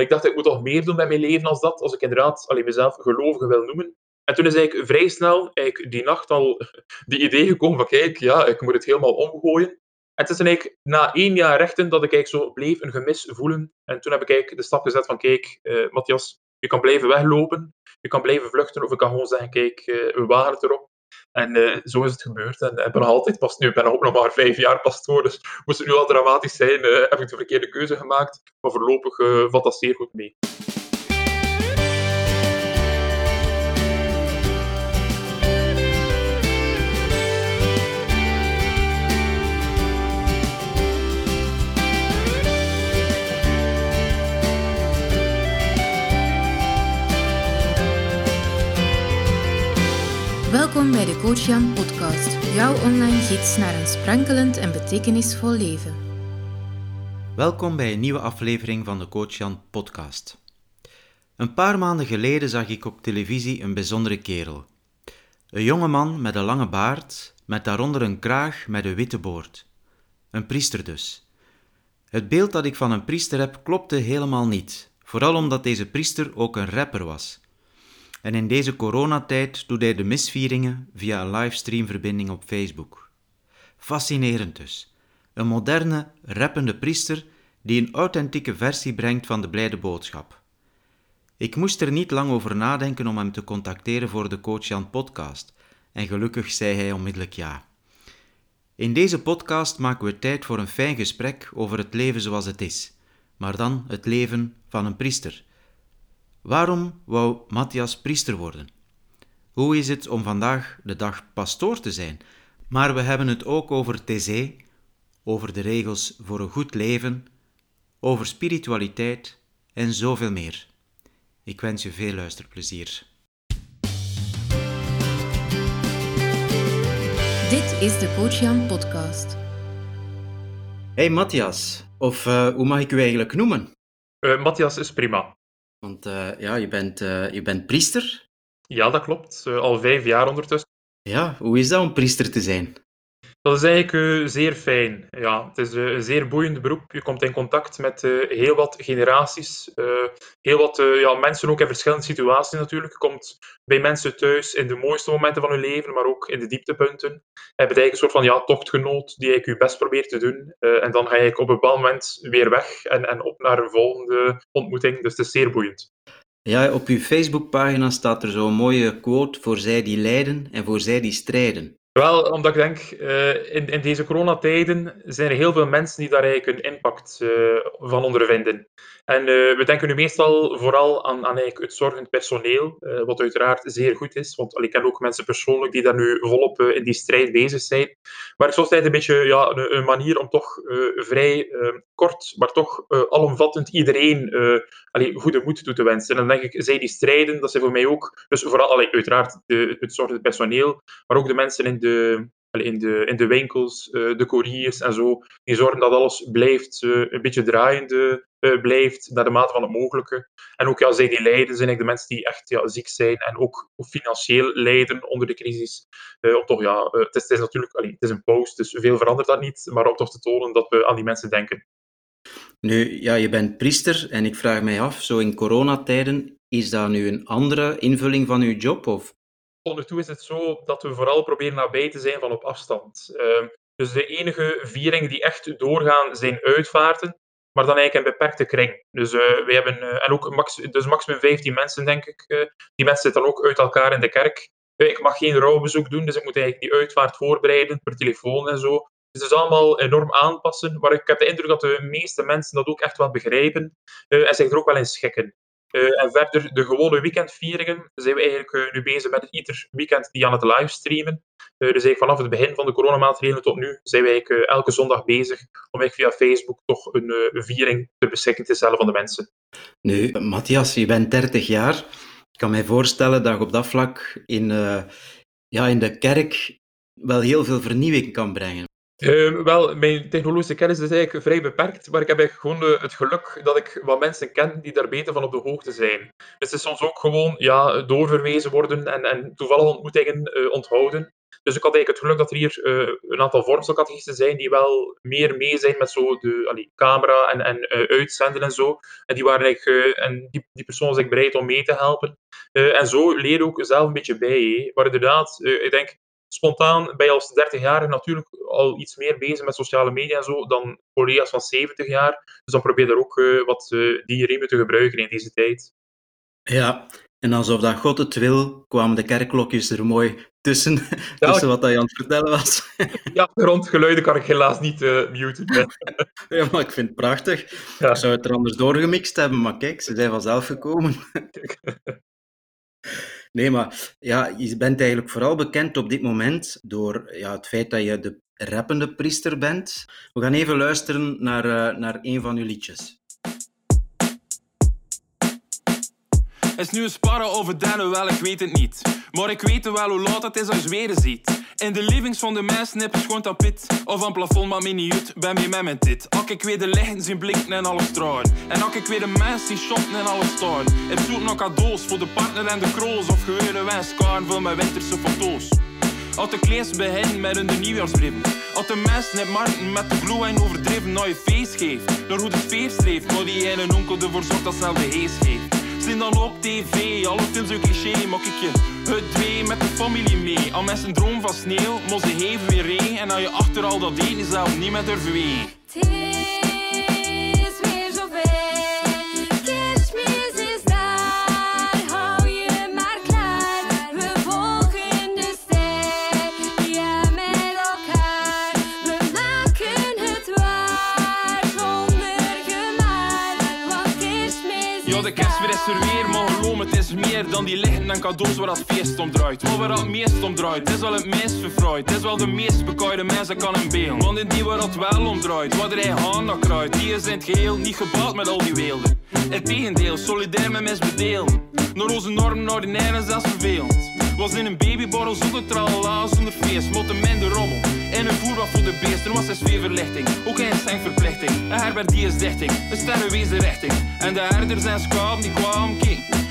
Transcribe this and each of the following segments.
ik dacht, ik moet toch meer doen met mijn leven als dat, als ik inderdaad alleen mezelf gelovige wil noemen. En toen is eigenlijk vrij snel, eigenlijk die nacht al, die idee gekomen van, kijk, ja, ik moet het helemaal omgooien. En het is eigenlijk na één jaar rechten dat ik eigenlijk zo bleef een gemis voelen. En toen heb ik eigenlijk de stap gezet van, kijk, uh, Matthias, je kan blijven weglopen, je kan blijven vluchten, of ik kan gewoon zeggen, kijk, we wagen het erop. En uh, zo is het gebeurd. En ik ben nog altijd pas nu, ik ben ook nog maar vijf jaar pastoor, dus moest het nu al dramatisch zijn, heb ik de verkeerde keuze gemaakt. Maar voorlopig valt dat zeer goed mee. Welkom bij de Coach Jan podcast, jouw online gids naar een sprankelend en betekenisvol leven. Welkom bij een nieuwe aflevering van de Coach Jan podcast. Een paar maanden geleden zag ik op televisie een bijzondere kerel. Een jonge man met een lange baard, met daaronder een kraag met een witte boord. Een priester dus. Het beeld dat ik van een priester heb klopte helemaal niet, vooral omdat deze priester ook een rapper was. En in deze coronatijd doet hij de misvieringen via een livestreamverbinding op Facebook. Fascinerend dus. Een moderne, rappende priester die een authentieke versie brengt van de blijde boodschap. Ik moest er niet lang over nadenken om hem te contacteren voor de Coach Jan podcast, en gelukkig zei hij onmiddellijk ja. In deze podcast maken we tijd voor een fijn gesprek over het leven zoals het is, maar dan het leven van een priester Waarom wou Matthias priester worden? Hoe is het om vandaag de dag pastoor te zijn? Maar we hebben het ook over Thésée, over de regels voor een goed leven, over spiritualiteit en zoveel meer. Ik wens je veel luisterplezier. Dit is de Coach Jan podcast. Hey Matthias, of uh, hoe mag ik u eigenlijk noemen? Uh, Matthias is prima. Want uh, ja, je bent, uh, je bent priester. Ja, dat klopt. Uh, al vijf jaar ondertussen. Ja, hoe is dat om priester te zijn? Dat is eigenlijk zeer fijn. Ja, het is een zeer boeiend beroep. Je komt in contact met heel wat generaties, heel wat ja, mensen ook in verschillende situaties natuurlijk. Je komt bij mensen thuis in de mooiste momenten van hun leven, maar ook in de dieptepunten. Je bent eigenlijk een soort van ja, tochtgenoot die je best probeert te doen. en dan ga je op een bepaald moment weer weg en, en op naar een volgende ontmoeting. Dus het is zeer boeiend. Ja, op uw Facebookpagina staat er zo'n mooie quote voor zij die lijden en voor zij die strijden. Wel, omdat ik denk, uh, in, in deze coronatijden zijn er heel veel mensen die daar eigenlijk een impact uh, van ondervinden. En uh, we denken nu meestal vooral aan, aan eigenlijk het zorgend personeel, wat uiteraard zeer goed is. Want ik ken ook mensen persoonlijk die daar nu volop in die strijd bezig zijn. Maar het is altijd een beetje ja, een, een manier om toch vrij kort, maar toch alomvattend iedereen allee, goede moed toe te wensen. En dan denk ik, zij die strijden, dat zijn voor mij ook, dus vooral allee, uiteraard de, het zorgend personeel, maar ook de mensen in de de, in, de, in de winkels, eh, de couriers en zo, die zorgen dat alles blijft, een beetje draaiende eh, blijft, naar de mate van het mogelijke. En ook ja, zij die lijden, zijn de mensen die echt ja, ziek zijn en ook financieel lijden onder de crisis. Om toch, ja, het, is, het is natuurlijk, allee, het is een post, dus veel verandert dat niet, maar om toch te tonen dat we aan die mensen denken. Nu, ja, je bent priester en ik vraag mij af, zo in coronatijden, is dat nu een andere invulling van uw job? Of tot toe is het zo dat we vooral proberen nabij te zijn van op afstand. Ehm, dus de enige vieringen die echt doorgaan zijn uitvaarten, maar dan eigenlijk in beperkte kring. Dus uh, we hebben, uh, en ook max, dus maximum 15 mensen, denk ik. Uh, die mensen zitten dan ook uit elkaar in de kerk. ik mag geen rouwbezoek doen, dus ik moet eigenlijk die uitvaart voorbereiden per telefoon en zo. Dus het is allemaal enorm aanpassen. Maar ik heb de indruk dat de meeste mensen dat ook echt wel begrijpen en zich er ook wel in schikken. Uh, en verder, de gewone weekendvieringen, zijn we eigenlijk uh, nu bezig met ieder weekend die aan het livestreamen. Uh, dus eigenlijk vanaf het begin van de coronamaatregelen tot nu zijn we elke zondag bezig om via Facebook toch een, viering te beschikking te stellen van de mensen. Nu, Matthias, je bent 30 jaar. Ik kan mij voorstellen dat je op dat vlak in, ja, in de kerk wel heel veel vernieuwing kan brengen. Uh, wel, mijn technologische kennis is eigenlijk vrij beperkt, maar ik heb eigenlijk gewoon het geluk dat ik wat mensen ken die daar beter van op de hoogte zijn. Dus het is soms ook gewoon ja, doorverwezen worden en, en toevallige ontmoetingen uh, onthouden. Dus ik had eigenlijk het geluk dat er hier een aantal vormstelcategoristen zijn die wel meer mee zijn met zo de allee, camera en, en uitzenden en zo. En die waren eigenlijk, en die, die persoon was bereid om mee te helpen. en zo leer je ook zelf een beetje bij. Maar inderdaad, ik denk, spontaan ben je als 30 jaar natuurlijk al iets meer bezig met sociale media en zo dan collega's van 70 jaar. Dus dan probeer je er ook uh, wat uh, die riemen te gebruiken in deze tijd. Ja, en alsof dat God het wil, kwamen de kerkklokjes er mooi tussen, ja, tussen wat hij aan het vertellen was. ja, grondgeluiden kan ik helaas niet uh, muten. ja, maar ik vind het prachtig. Ik zou het er anders doorgemixt hebben, maar kijk, ze zijn vanzelf gekomen. Nee, maar ja, je bent eigenlijk vooral bekend op dit moment door ja, het feit dat je de rappende priester bent. We gaan even luisteren naar, uh, naar een van uw liedjes. Is nu een sparren over dennen, wel ik weet het niet. Maar ik weet wel hoe laat het is als je ziet. In de livings van de mensen heb je schoon tapit. Of een plafond, maar uit, ben mee met mijn dit. Ak ik weer de lichten zien blinken en alles stralen. En ak ik weer de mensen zien shoppen en alles staan. Ik zoek nog cadeaus voor de partner en de kroos. Of gewone wenskaarten voor mijn winterse foto's. Als de klees begint met hun nieuwjaarsbrieven. Als de mensen het markten met de gloe en overdreven naar je feest geeft. Naar hoe het feest leeft, maar die ene onkel ervoor zorgt dat snel de hees geeft. Zien dan op tv, alle films een cliché, mak ik je het twee met de familie mee. Al met zijn droom van sneeuw, maar ze geven weer regen. En als je achter al dat deed, is zelf niet met durven. Meer dan die lichten en cadeaus waar dat feest om draait. Maar waar het meest om draait, is wel het meest verfraaid. Het is wel de meest bekaaide mensen kan een beel. Want in die waar dat wel om draait, waar hij aandacht kruidt, die is in het geheel niet gebouwd met al die weelden. Het tegendeel, solidair met bedelen. Naar onze normen, ordinair en zelfs vervelend. Was in een babyborrel zonder tralala, zonder feest, mot een minder rommel. En een voerwacht voor de beesten was een sfeerverlichting. Ook een verplichting. Een herbert die is dichting, een sterrenwezen richting. En de herders en schaap die kwamen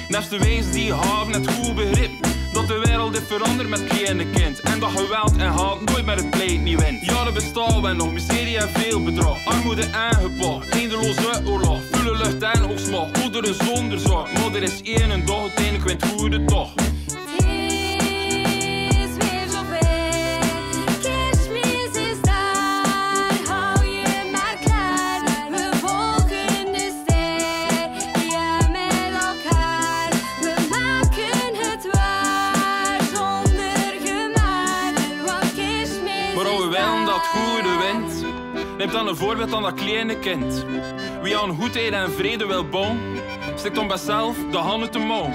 Naast de wees die hebben het goed begrip. Dat de wereld is veranderd met kleine kind. En dat geweld en haat nooit met het pleit niet wint. Ja, er bestaan we nog, miserie en veel bedrog. Armoede aangepakt, eindeloze oorlog. Vulle lucht en hoogsmog, moederen zonder zorg. Maar er is één dag, uiteindelijk wint goede toch. Neem dan een voorbeeld aan dat kleine kind. Wie aan goedheid en vrede wil bouwen, stikt om bij zelf de handen te mouw.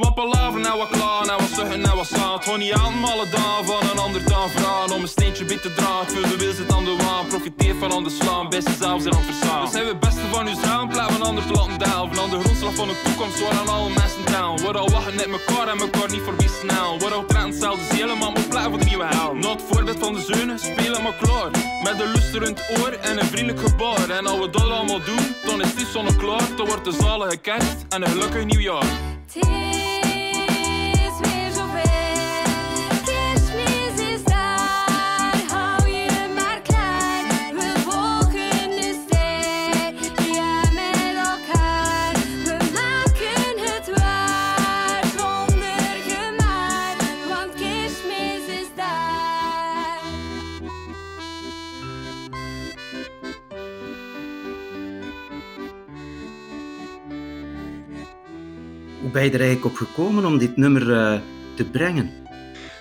Wat palaver en wat klaar en wat zeggen en wat zaad. Gewoon niet aan alle dagen van een ander dan vragen. Om een steentje bij te dragen, vul de wil zit aan de waan. Profiteer van anders slaan, beste zelf zijn aan. Dus zijn we beste van u zelf, plaats van anders te laten delven. Aan de grondslag van de toekomst, waar aan alle mensen tellen. Wordt al wachten net mekaar en mekaar niet voorbij snel. Wordt al trend hetzelfde helemaal maar plaats voor de nieuwe hel. Not voorbeeld van de zeunen, spelen maar klaar. Met een lusterend oor en een vriendelijk gebaar. En als we dat allemaal doen, dan is die zonneklaar. Dan wordt de zalige kerst en een gelukkig nieuwjaar. Hoe ben er eigenlijk op gekomen om dit nummer uh, te brengen?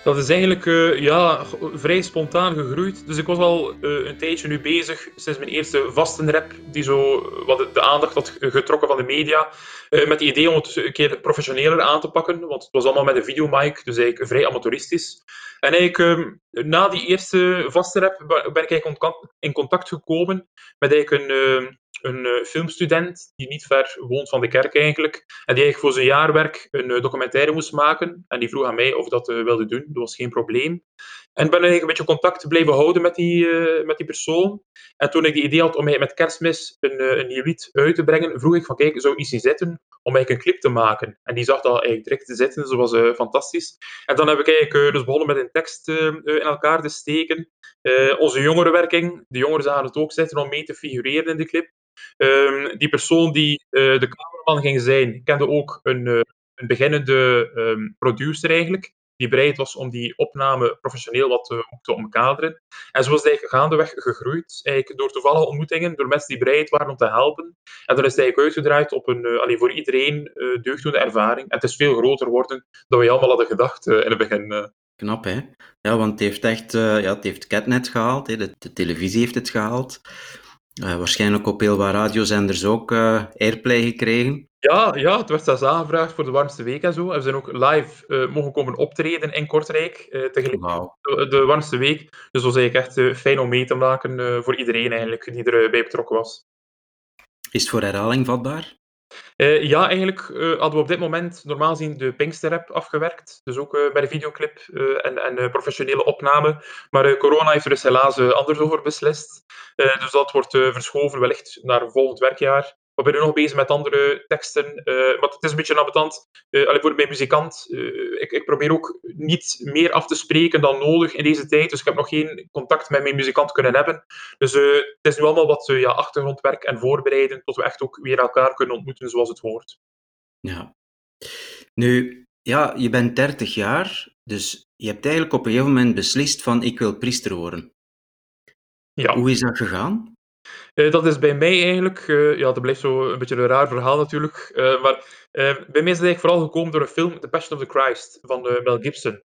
Dat is eigenlijk uh, ja, vrij spontaan gegroeid. Dus ik was al uh, een tijdje nu bezig, sinds mijn eerste vastenrap, die zo wat de aandacht had getrokken van de media, met het idee om het een keer professioneler aan te pakken. Want het was allemaal met een videomic, dus eigenlijk vrij amateuristisch. En eigenlijk, ehm, na die eerste vastenrap ben ik eigenlijk in contact gekomen met eigenlijk een, ehm, een uh, filmstudent die niet ver woont van de kerk eigenlijk. En die eigenlijk voor zijn jaarwerk een uh, documentaire moest maken. En die vroeg aan mij of dat uh, wilde doen. Dat was geen probleem. En ben eigenlijk een beetje contact blijven houden met die, met die persoon. En toen ik die idee had om met kerstmis een, een nieuw lied uit te brengen, vroeg ik van kijk, zou iets zitten om eigenlijk een clip te maken. En die zag dat eigenlijk direct te zitten, dus dat was uh, fantastisch. En dan heb ik eigenlijk uh, dus begonnen met een tekst uh, in elkaar te steken. onze jongerenwerking, de jongeren zagen het ook zitten om mee te figureren in de clip. Um, die persoon die de cameraman ging zijn, kende ook een, een beginnende um, producer eigenlijk die bereid was om die opname professioneel wat te, te omkaderen. En zo is het eigenlijk gaandeweg gegroeid, eigenlijk door toevallige ontmoetingen, door mensen die bereid waren om te helpen. En dan is het eigenlijk uitgedraaid op een, uh, voor iedereen uh, deugddoende ervaring. En het is veel groter geworden dan we allemaal hadden gedacht in het begin. Knap, hè? Ja, want het heeft echt ja, het heeft Catnet gehaald, hè? De televisie heeft het gehaald. Uh, waarschijnlijk op heel wat radiozenders ook uh, airplay gekregen. Ja, ja, het werd zelfs aangevraagd voor de warmste week en zo. En we zijn ook live uh, mogen komen optreden in Kortrijk tegelijk wow. de, de, warmste week. Dus dat was eigenlijk echt fijn om mee te maken voor iedereen eigenlijk die erbij betrokken was. Is het voor herhaling vatbaar? Uh, ja, eigenlijk uh, hadden we op dit moment normaal gezien de Pinkster-app afgewerkt. Dus ook uh, bij de videoclip en, en professionele opname. Maar corona heeft er dus helaas anders over beslist. dus dat wordt verschoven wellicht naar volgend werkjaar. We zijn nu nog bezig met andere teksten. Uh, maar het is een beetje ambetant. Uh, voor mijn muzikant, uh, ik, ik, probeer ook niet meer af te spreken dan nodig in deze tijd. Dus ik heb nog geen contact met mijn muzikant kunnen hebben. Dus het is nu allemaal wat ja, achtergrondwerk en voorbereiden, tot we echt ook weer elkaar kunnen ontmoeten zoals het hoort. Ja. Nu, ja, je bent 30 jaar, dus je hebt eigenlijk op een gegeven moment beslist van ik wil priester worden. Ja. Hoe is dat gegaan? Uh, dat is bij mij eigenlijk, uh, ja, dat blijft zo een beetje een raar verhaal natuurlijk, uh, maar bij mij is het eigenlijk vooral gekomen door een film, The Passion of the Christ, van Mel Gibson.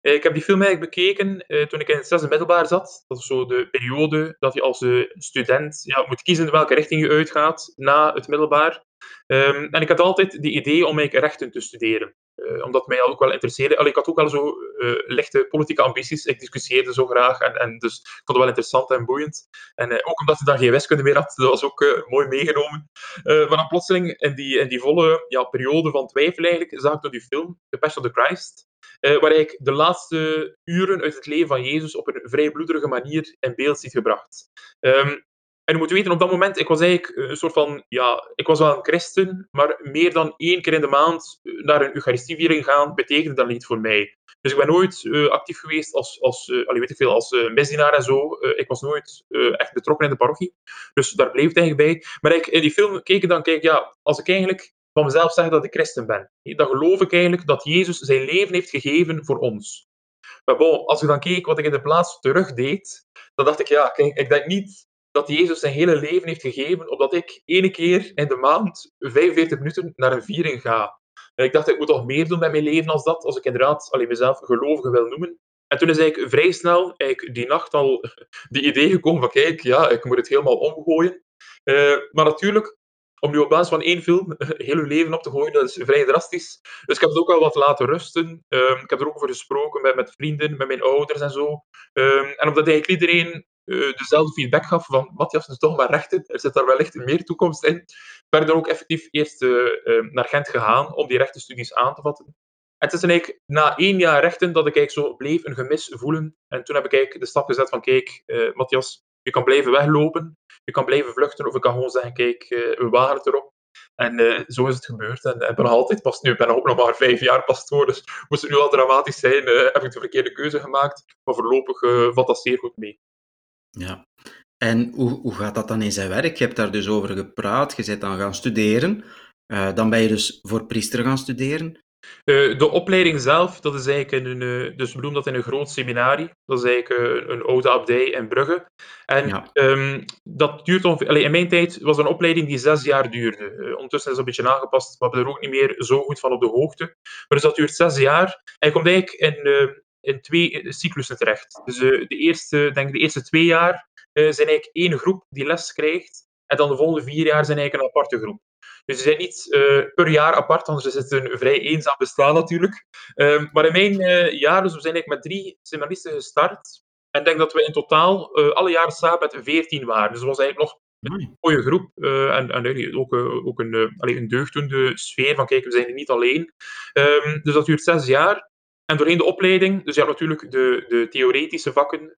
ik heb die film eigenlijk bekeken toen ik in het zesde middelbaar zat. Dat is zo de periode dat je als student ja, moet kiezen welke richting je uitgaat na het middelbaar. Um, en ik had altijd die idee om eigenlijk rechten te studeren. Uh, omdat mij ook wel interesseerde. Allee, ik had ook wel zo uh, lichte politieke ambities. Ik discussieerde zo graag. En, en dus ik vond het wel interessant en boeiend. En uh, ook omdat ik dan geen wiskunde meer had. Dat was ook mooi meegenomen. maar dan plotseling in die, in die volle ja, periode van twijfel eigenlijk, zag ik door die film, The Passion of the Christ. waar ik de laatste uren uit het leven van Jezus op een vrij bloederige manier in beeld ziet gebracht. Um, en je moet weten, op dat moment, ik was eigenlijk een soort van, ja, ik was wel een christen, maar meer dan één keer in de maand naar een eucharistieviering gaan, betekende dat niet voor mij. Dus ik ben nooit uh, actief geweest als, als, uh, weet ik veel, als uh, misdienaar en zo. ik was nooit echt betrokken in de parochie. Dus daar bleef het eigenlijk bij. Maar ik, in die film keek ik dan, kijk, ja, als ik eigenlijk van mezelf zeg dat ik christen ben, dan geloof ik eigenlijk dat Jezus zijn leven heeft gegeven voor ons. Maar bon, als ik dan keek wat ik in de plaats terug deed, dan dacht ik, ja, ik denk niet dat Jezus zijn hele leven heeft gegeven, opdat ik ene keer in de maand 45 minuten naar een viering ga. En ik dacht, ik moet toch meer doen met mijn leven als dat, als ik inderdaad alleen mezelf gelovige wil noemen. En toen is eigenlijk vrij snel, eigenlijk die nacht al, die idee gekomen van, kijk, ja, ik moet het helemaal omgooien. Uh, maar natuurlijk, om nu op basis van één film heel uw leven op te gooien, dat is vrij drastisch. Dus ik heb het ook al wat laten rusten. Um, ik heb er ook over gesproken met, met vrienden, met mijn ouders en zo. Um, en omdat eigenlijk iedereen dezelfde feedback gaf van Matthias, is toch maar rechten, er zit daar wellicht meer toekomst in. Verder ook effectief eerst uh, uh, naar Gent gegaan om die rechtenstudies aan te vatten. En het is eigenlijk na één jaar rechten dat ik eigenlijk zo bleef een gemis voelen. En toen heb ik eigenlijk de stap gezet van, kijk, Matthias, je kan blijven weglopen, je kan blijven vluchten, of ik kan gewoon zeggen, kijk, we wagen het erop. En zo is het gebeurd. En ik ben nog altijd pas nu, ik ben ook nog maar vijf jaar pastoor, dus moest het nu al dramatisch zijn, heb ik de verkeerde keuze gemaakt. Maar voorlopig valt dat zeer goed mee. Ja. En hoe, hoe gaat dat dan in zijn werk? Je hebt daar dus over gepraat, je bent dan gaan studeren. Uh, dan ben je dus voor priester gaan studeren. Uh, de opleiding zelf, dat is eigenlijk een, uh, dus we doen dat in een groot seminarie. Dat is eigenlijk een, een oude abdij in Brugge. En ja. um, dat duurt ongeveer, in mijn tijd was een opleiding die zes jaar duurde. Uh, ondertussen is dat een beetje aangepast, maar we zijn er ook niet meer zo goed van op de hoogte. Maar dus dat duurt zes jaar. En je komt eigenlijk in, in twee cyclussen terecht. Dus uh, de, eerste, denk de eerste twee jaar uh, zijn eigenlijk één groep die les krijgt. En dan de volgende vier jaar zijn eigenlijk een aparte groep. Dus ze zijn niet uh, per jaar apart, anders is het een vrij eenzaam bestaan natuurlijk. Ehm, maar in mijn jaar, dus we zijn eigenlijk met drie seminaristen gestart. En ik denk dat we in totaal alle jaren samen met veertien waren. Dus het was eigenlijk nog een mooie groep. en, en ook, ook een, uh, een deugddoende sfeer van kijk, we zijn er niet alleen. Um, dus dat duurt zes jaar. En doorheen de opleiding, dus je hebt natuurlijk de, de theoretische vakken.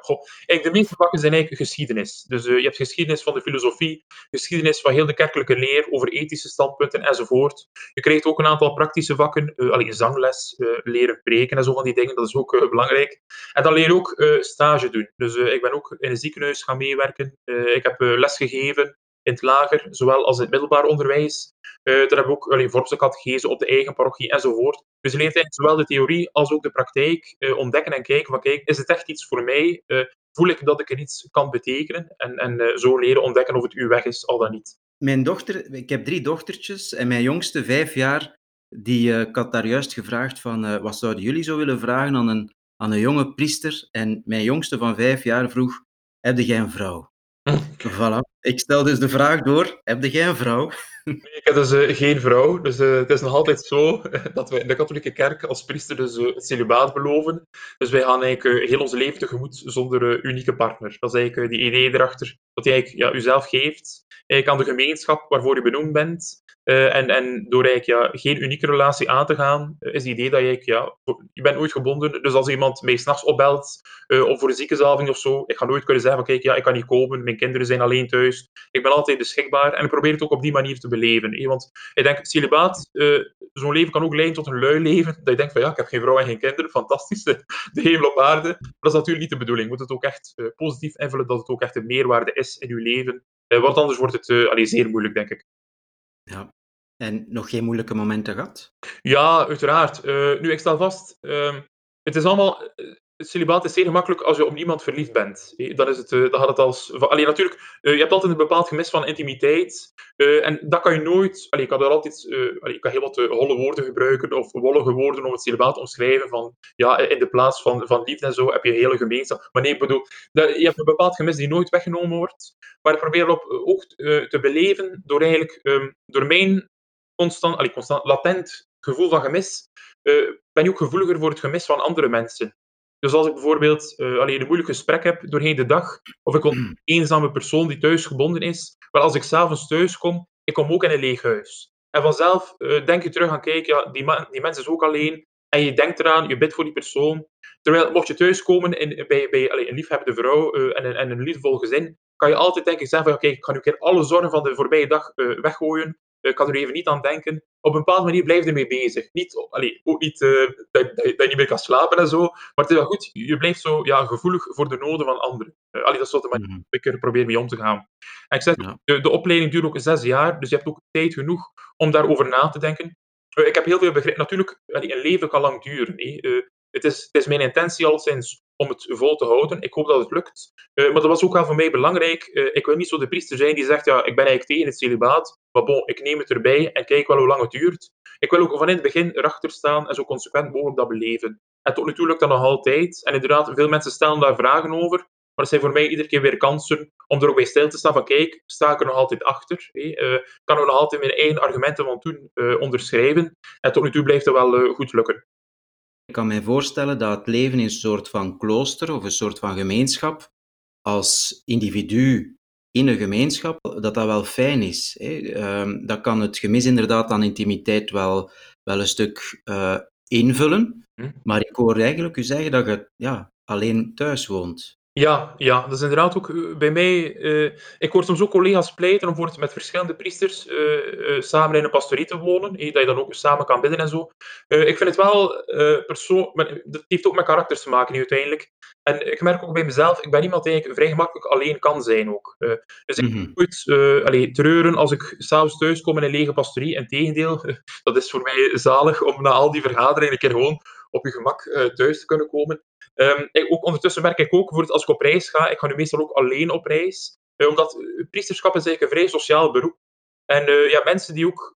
Goh, eigenlijk de meeste vakken zijn eigenlijk geschiedenis. Dus uh, je hebt geschiedenis van de filosofie, geschiedenis van heel de kerkelijke leer over ethische standpunten enzovoort. Je krijgt ook een aantal praktische vakken, uh, zangles, leren preken en zo van die dingen, dat is ook belangrijk. En dan leer je ook stage doen. Dus ik ben ook in een ziekenhuis gaan meewerken. ik heb les gegeven in het lager, zowel als in het middelbaar onderwijs. Uh, daar hebben we ook alleen vormse catechese op de eigen parochie enzovoort. Dus je leert eigenlijk zowel de theorie als ook de praktijk uh, ontdekken en kijken van kijk, is het echt iets voor mij? Uh, voel ik dat ik er iets kan betekenen? En, en zo leren ontdekken of het uw weg is, al dan niet. Mijn dochter, ik heb drie dochtertjes en mijn jongste vijf jaar, die, ik had daar juist gevraagd van wat zouden jullie zo willen vragen aan een, aan een jonge priester? En mijn jongste van vijf jaar vroeg, heb jij een vrouw? voilà. Ik stel dus de vraag door, heb jij een vrouw? Nee, ik heb dus uh, geen vrouw. Dus uh, het is nog altijd zo dat wij in de katholieke kerk als priester dus, uh, het celibaat beloven. Dus wij gaan eigenlijk heel ons leven tegemoet zonder unieke partner. Dat is eigenlijk die idee erachter, dat je eigenlijk ja, geeft eigenlijk aan de gemeenschap waarvoor je benoemd bent. En, en door eigenlijk ja, geen unieke relatie aan te gaan, is het idee dat je, ja, je bent nooit gebonden. Dus als iemand mij s'nachts opbelt, of voor een ziekenzalving of zo, ik ga nooit kunnen zeggen van kijk, ja, ik kan niet komen, mijn kinderen zijn alleen thuis. Ik ben altijd beschikbaar en ik probeer het ook op die manier te beleven. Want ik denk, celibaat, uh, zo'n leven kan ook leiden tot een lui leven. Dat je denkt van ja, ik heb geen vrouw en geen kinderen, fantastisch, de hemel op aarde. Maar dat is natuurlijk niet de bedoeling. Je moet het ook echt positief invullen, dat het ook echt een meerwaarde is in je leven. want anders wordt het uh, allee, zeer moeilijk, denk ik. Ja. En nog geen moeilijke momenten gehad? Ja, uiteraard. Uh, nu, ik stel vast, uh, het is allemaal het celibaat is zeer gemakkelijk als je op iemand verliefd bent. Dan, is het, uh, dan gaat het als... Alleen natuurlijk, uh, je hebt altijd een bepaald gemis van intimiteit. En dat kan je nooit... Allee, ik kan er altijd... Allee, kan heel wat holle woorden gebruiken of wollige woorden om het celibaat omschrijven. Van, ja, in de plaats van, van liefde en zo heb je hele gemeenschap. Maar nee, bedoel, je hebt een bepaald gemis die nooit weggenomen wordt. Maar ik probeer op ook te beleven door eigenlijk... Um, door mijn constant, allee, constant latent gevoel van gemis... ben je ook gevoeliger voor het gemis van andere mensen. Dus als ik bijvoorbeeld uh, alleen een moeilijk gesprek heb doorheen de dag, of ik een mm. eenzame persoon die thuis gebonden is, wel als ik s'avonds thuis kom, ik kom ook in een leeg huis. En vanzelf uh, denk je terug aan kijken, ja, die, man, die mens is ook alleen, en je denkt eraan, je bidt voor die persoon. Terwijl, mocht je thuiskomen in, bij, bij allez, een liefhebbende vrouw uh, en, een, en een liefdevol gezin, kan je altijd denk ik zeggen van, oké, ik ga nu een keer alle zorgen van de voorbije dag weggooien, ik kan er even niet aan denken. Op een bepaalde manier blijf je ermee bezig. Niet, allee, ook niet uh, dat, dat, je niet meer kan slapen en zo, maar het is wel goed, je blijft zo ja, gevoelig voor de noden van anderen. Uh, allee, dat is de manier waarop ik er probeer mee om te gaan. En ik zeg, ja. de, de opleiding duurt ook zes jaar, dus je hebt ook tijd genoeg om daarover na te denken. Uh, ik heb heel veel begrip. Natuurlijk, allee, een leven kan lang duren. Het is, het is, mijn intentie alleszins om het vol te houden. Ik hoop dat het lukt. Uh, maar dat was ook wel voor mij belangrijk. Uh, ik wil niet zo de priester zijn die zegt, ja, ik ben eigenlijk tegen het celibaat, maar bon, ik neem het erbij en kijk wel hoe lang het duurt. Ik wil ook van in het begin erachter staan en zo consequent mogelijk dat beleven. En tot nu toe lukt dat nog altijd. En inderdaad, veel mensen stellen daar vragen over. Maar het zijn voor mij iedere keer weer kansen om er ook bij stil te staan van kijk, sta ik er nog altijd achter? Uh, kan er nog altijd mijn eigen argumenten van toen onderschrijven? En tot nu toe blijft dat wel goed lukken. Ik kan mij voorstellen dat het leven in een soort van klooster of een soort van gemeenschap, als individu in een gemeenschap, dat dat wel fijn is. Hè? Um, dat kan het gemis inderdaad aan intimiteit wel, wel een stuk uh, invullen. Hm? Maar ik hoor eigenlijk u zeggen dat je ja, alleen thuis woont. Ja, ja, dat is inderdaad ook eh, bij mij. Uh, ik hoor soms ook collega's pleiten om bijvoorbeeld met verschillende priesters uh, samen in een pastorie te wonen. dat je dan ook samen kan bidden en zo. ik vind het wel persoon. Dat heeft ook met karakters te maken uiteindelijk. En ik merk ook bij mezelf, ik ben iemand die eigenlijk vrij gemakkelijk alleen kan zijn ook. dus ik -hmm. moet allee, treuren als ik s'avonds thuis kom in een lege pastorie. Integendeel, dat is voor mij zalig om na al die vergaderingen een keer gewoon op je gemak thuis te kunnen komen. Um, ik, ook ondertussen merk ik ook, als ik op reis ga, ik ga nu meestal ook alleen op reis, uh, omdat priesterschap is eigenlijk een vrij sociaal beroep. En uh, ja, mensen die ook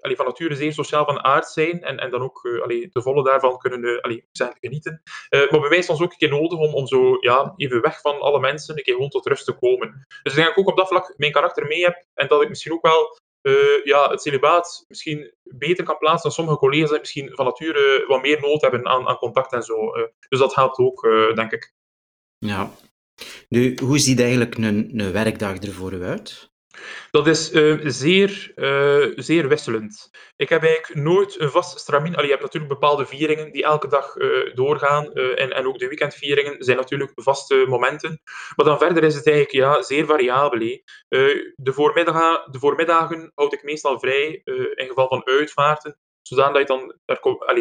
allee, van nature zeer sociaal van aard zijn en, en dan ook de volle daarvan kunnen allee, genieten. maar is het ook een keer nodig om, om zo ja, even weg van alle mensen een keer gewoon tot rust te komen. Dus ik denk dat ik ook op dat vlak mijn karakter mee heb en dat ik misschien ook wel uh, ja, het celibaat misschien beter kan plaatsen dan sommige collega's die misschien van nature wat meer nood hebben aan, aan contact en zo. Uh, dus dat helpt ook, uh, denk ik. Ja. Nu, hoe ziet eigenlijk een, een werkdag er voor u uit? Dat is uh, zeer, uh, zeer wisselend. Ik heb eigenlijk nooit een vast stramien. Allee, je hebt natuurlijk bepaalde vieringen die elke dag uh, doorgaan. en, en ook de weekendvieringen zijn natuurlijk vaste momenten. Maar dan verder is het eigenlijk ja, zeer variabel. de, de voormiddagen houd ik meestal vrij in geval van uitvaarten zodat je dan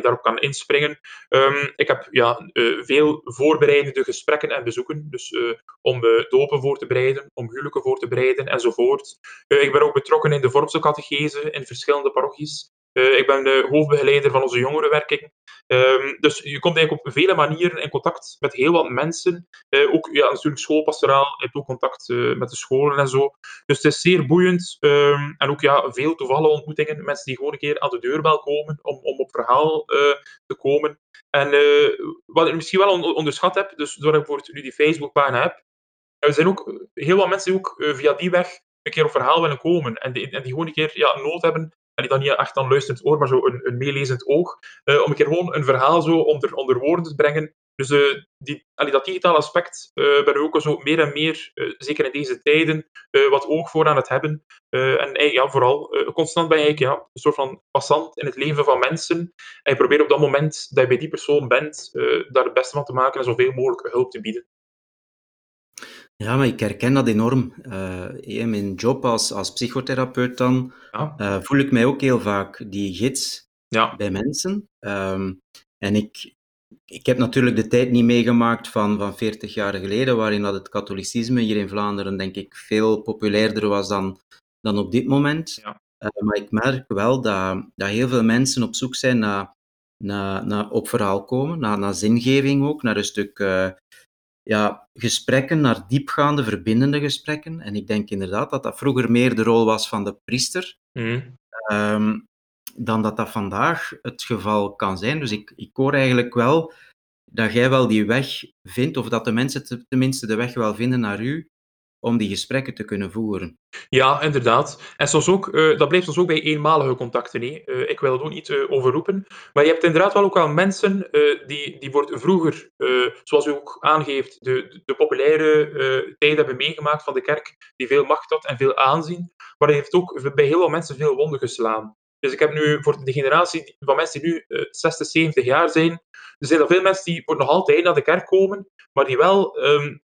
daarop kan inspringen. Um, ik heb ja, uh, veel voorbereidende gesprekken en bezoeken, dus uh, om uh, dopen voor te bereiden, om huwelijken voor te bereiden enzovoort. ik ben ook betrokken in de vormse catechese in verschillende parochies. Uh, ik ben de hoofdbegeleider van onze jongerenwerking. Um, dus je komt eigenlijk op vele manieren in contact met heel wat mensen. Uh, ook ja, natuurlijk schoolpastoraal, je hebt ook contact uh, met de scholen en zo. Dus het is zeer boeiend. Um, en ook ja, veel toevallige ontmoetingen. Mensen die gewoon een keer aan de deurbel komen om, om op verhaal te komen. En wat ik misschien wel on onderschat heb, dus doordat ik bijvoorbeeld nu die Facebookpagina heb, er zijn ook heel wat mensen die ook via die weg een keer op verhaal willen komen. En die, en die gewoon een keer ja, nood hebben en dan niet echt dan luisterend oor, maar zo een, een meelezend oog, uh, om een keer gewoon een verhaal zo onder, onder woorden te brengen. Dus uh, die, dat digitale aspect uh, ben ik ook zo meer en meer, zeker in deze tijden, wat oog voor aan het hebben. en ja, vooral, constant ben je ja, een soort van passant in het leven van mensen. En je probeert op dat moment dat je bij die persoon bent, daar het beste van te maken en zoveel mogelijk hulp te bieden. Ja, maar ik herken dat enorm. Uh, in mijn job als, als psychotherapeut dan ja. uh, voel ik mij ook heel vaak die gids ja. bij mensen. Um, en ik, ik heb natuurlijk de tijd niet meegemaakt van, van 40 jaar geleden, waarin dat het katholicisme hier in Vlaanderen, denk ik, veel populairder was dan, dan op dit moment. Ja. Uh, maar ik merk wel dat, dat heel veel mensen op zoek zijn naar, naar, naar op verhaal komen, naar, naar zingeving ook, naar een stuk ja, gesprekken, naar diepgaande, verbindende gesprekken. En ik denk inderdaad dat dat vroeger meer de rol was van de priester, mm. um, dan dat dat vandaag het geval kan zijn. Dus ik, ik hoor eigenlijk wel dat jij wel die weg vindt, of dat de mensen tenminste de weg wel vinden naar u, om die gesprekken te kunnen voeren. Ja, inderdaad. En soms ook, uh, dat blijft soms ook bij eenmalige contacten. Hè. Uh, ik wil het ook niet uh, overroepen. Maar je hebt inderdaad wel ook wel mensen die, die wordt vroeger, zoals u ook aangeeft, de, de populaire tijd hebben meegemaakt van de kerk, die veel macht had en veel aanzien. Maar hij heeft ook bij heel veel mensen veel wonden geslaan. Dus ik heb nu voor de generatie van mensen die nu 60, 70 jaar zijn, er zijn er veel mensen die voor nog altijd naar de kerk komen, maar die wel um,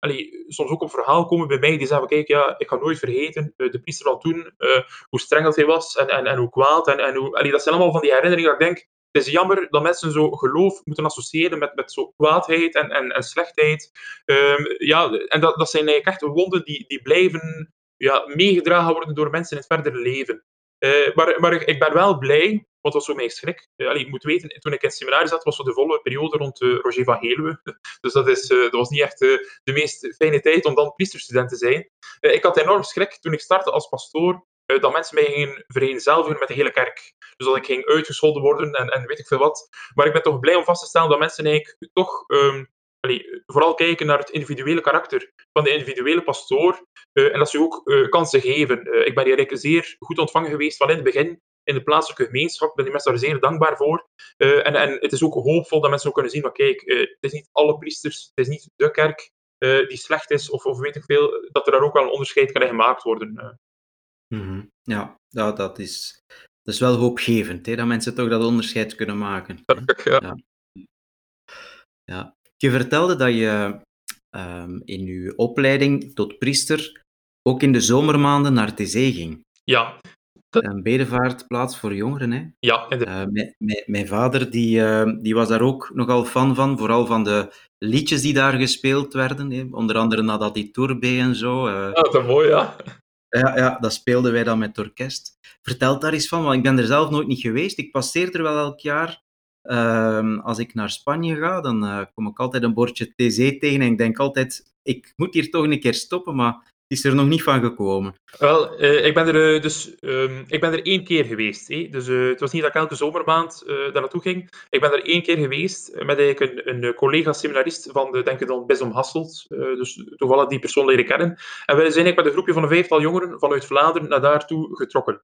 soms ook op verhaal komen bij mij, die zeggen, kijk, ja, ik ga nooit vergeten, uh, de priester van toen, uh, hoe streng hij was en, en, en hoe kwaad. En, en hoe, allee, dat zijn allemaal van die herinneringen dat ik denk, het is jammer dat mensen zo geloof moeten associëren met, met zo kwaadheid en, en, en slechtheid. Um, ja, en dat, dat zijn eigenlijk echt wonden die, die blijven ja, meegedragen worden door mensen in het verdere leven. Uh, maar, maar ik ben wel blij wat was zo mijn schrik? Uh, allee, ik moet weten, toen ik in het seminarie zat, was zo de volle periode rond uh, Roger van Heluwe. Dus dat, is, dat was niet echt de meest fijne tijd om dan priesterstudent te zijn. ik had enorm schrik toen ik startte als pastoor, dat mensen mij gingen vereenzelvigen met de hele kerk. Dus dat ik ging uitgescholden worden en, en weet ik veel wat. Maar ik ben toch blij om vast te stellen dat mensen eigenlijk toch um, allee, vooral kijken naar het individuele karakter van de individuele pastoor. en dat ze ook kansen geven. ik ben hier eigenlijk zeer goed ontvangen geweest van in het begin in de plaatselijke gemeenschap. Ik ben die mensen daar zeer dankbaar voor. En, en het is ook hoopvol dat mensen ook kunnen zien van kijk, het is niet alle priesters, het is niet de kerk die slecht is, of, of weet ik veel, dat er daar ook wel een onderscheid kan gemaakt worden. Mm -hmm. Ja, dat, dat, is, dat is wel hoopgevend, hè, dat mensen toch dat onderscheid kunnen maken. Ja. ja. ja. Je vertelde dat je um, in je opleiding tot priester ook in de zomermaanden naar zee ging. Ja, een bedevaartplaats voor jongeren. Hè? Ja, uh, mijn, vader die, uh, die was daar ook nogal fan van, vooral van de liedjes die daar gespeeld werden. Hè? Onder andere nadat die Tourbé en zo. Uh, ja, dat is mooi, ja. Ja, ja, dat speelden wij dan met het orkest. Vertel daar eens van, want ik ben er zelf nooit niet geweest. Ik passeer er wel elk jaar. Ehm, als ik naar Spanje ga, dan kom ik altijd een bordje TZ tegen en ik denk altijd, ik moet hier toch een keer stoppen, maar is er nog niet van gekomen? Wel, uh, ik, ben er, uh, dus, um, ik ben er één keer geweest. Hè. Dus, het was niet dat ik elke zomermaand daar naartoe ging. Ik ben er één keer geweest met eigenlijk een, een collega-seminarist van de denk ik dan Bisdom Hasselt. dus toevallig die persoon leren kennen. En we zijn eigenlijk met een groepje van een vijftal jongeren vanuit Vlaanderen naar daartoe getrokken.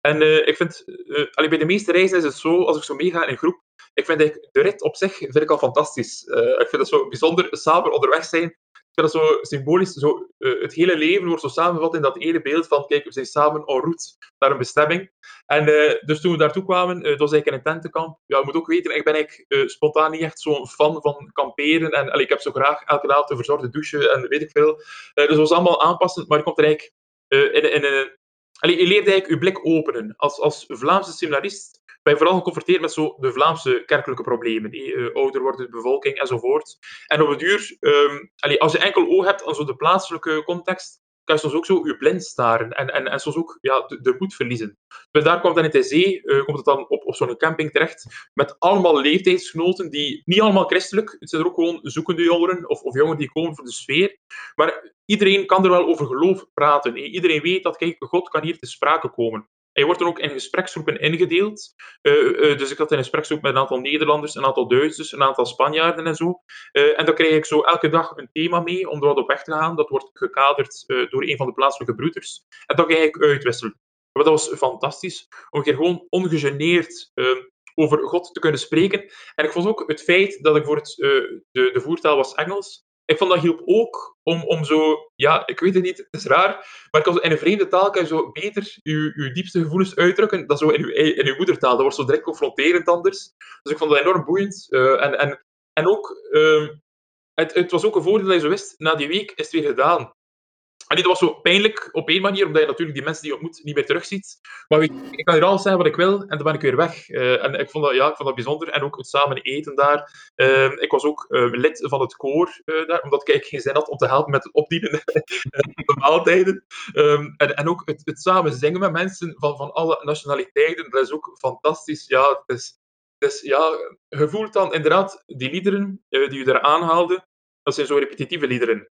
En ik vind, allee, bij de meeste reizen is het zo, als ik zo meega in een groep, ik vind de rit op zich vind ik al fantastisch. ik vind het zo bijzonder samen onderweg zijn vind dat zo symbolisch. Zo, uh, het hele leven wordt zo samengevat in dat ene beeld van, kijk, we zijn samen en route naar een bestemming. En uh, dus toen we daartoe kwamen, uh, dat was eigenlijk in een tentenkamp. Ja, je moet ook weten, ik ben eigenlijk spontaan niet echt zo'n fan van kamperen. En allee, ik heb zo graag elke avond een verzorgde douche en weet ik veel. dus dat was allemaal aanpassend, maar je komt er eigenlijk in, in, in, allee, je leert eigenlijk je blik openen. Als, als Vlaamse seminarist ben je vooral geconfronteerd met zo de Vlaamse kerkelijke problemen. Eh, ouder wordt de bevolking enzovoort. En op het duur, um, als je enkel oog hebt aan zo de plaatselijke context, kan je soms ook zo je blind staren en, en, en soms ook ja, de, de moed verliezen. Dus daar komt dan in TC, uh, komt het dan op, op zo'n camping terecht, met allemaal leeftijdsgenoten die niet allemaal christelijk, het zijn er ook gewoon zoekende jongeren of, of jongeren die komen voor de sfeer. Maar iedereen kan er wel over geloof praten. Iedereen weet dat, kijk, God kan hier te sprake komen. Hij wordt dan ook in gespreksgroepen ingedeeld. Uh, uh, dus ik had een gespreksgroep met een aantal Nederlanders, een aantal Duitsers, een aantal Spanjaarden en zo. Uh, en dan krijg ik zo elke dag een thema mee om er wat op weg te gaan. Dat wordt gekaderd door een van de plaatselijke broeders. En dan ga ik uitwisselen. Maar dat was fantastisch, om een keer gewoon ongegeneerd over God te kunnen spreken. En ik vond ook het feit dat ik voor het, de, de voertaal was Engels, ik vond dat hielp ook om, om zo, ja, ik weet het niet, het is raar, maar in een vreemde taal kan je zo beter je, je diepste gevoelens uitdrukken dan zo in je, in je moedertaal. Dat wordt zo direct confronterend anders. Dus ik vond dat enorm boeiend. Uh, en, en, en ook, uh, het, het was ook een voordeel dat je zo wist, na die week is het weer gedaan. En dit was zo pijnlijk op één manier, omdat je natuurlijk die mensen die je ontmoet niet meer terugziet. Maar ik kan hier alles zeggen wat ik wil en dan ben ik weer weg. Uh, en ik vond, dat, ja, ik vond dat bijzonder. En ook het samen eten daar. Uh, ik was ook uh, lid van het koor daar, omdat ik geen zin had om te helpen met het opdienen van maaltijden. Um, en, en ook het, het, samen zingen met mensen van, van alle nationaliteiten, dat is ook fantastisch. Ja, het is, het is, ja, je voelt dan inderdaad die liederen die je daar aanhaalde, dat zijn zo repetitieve liederen.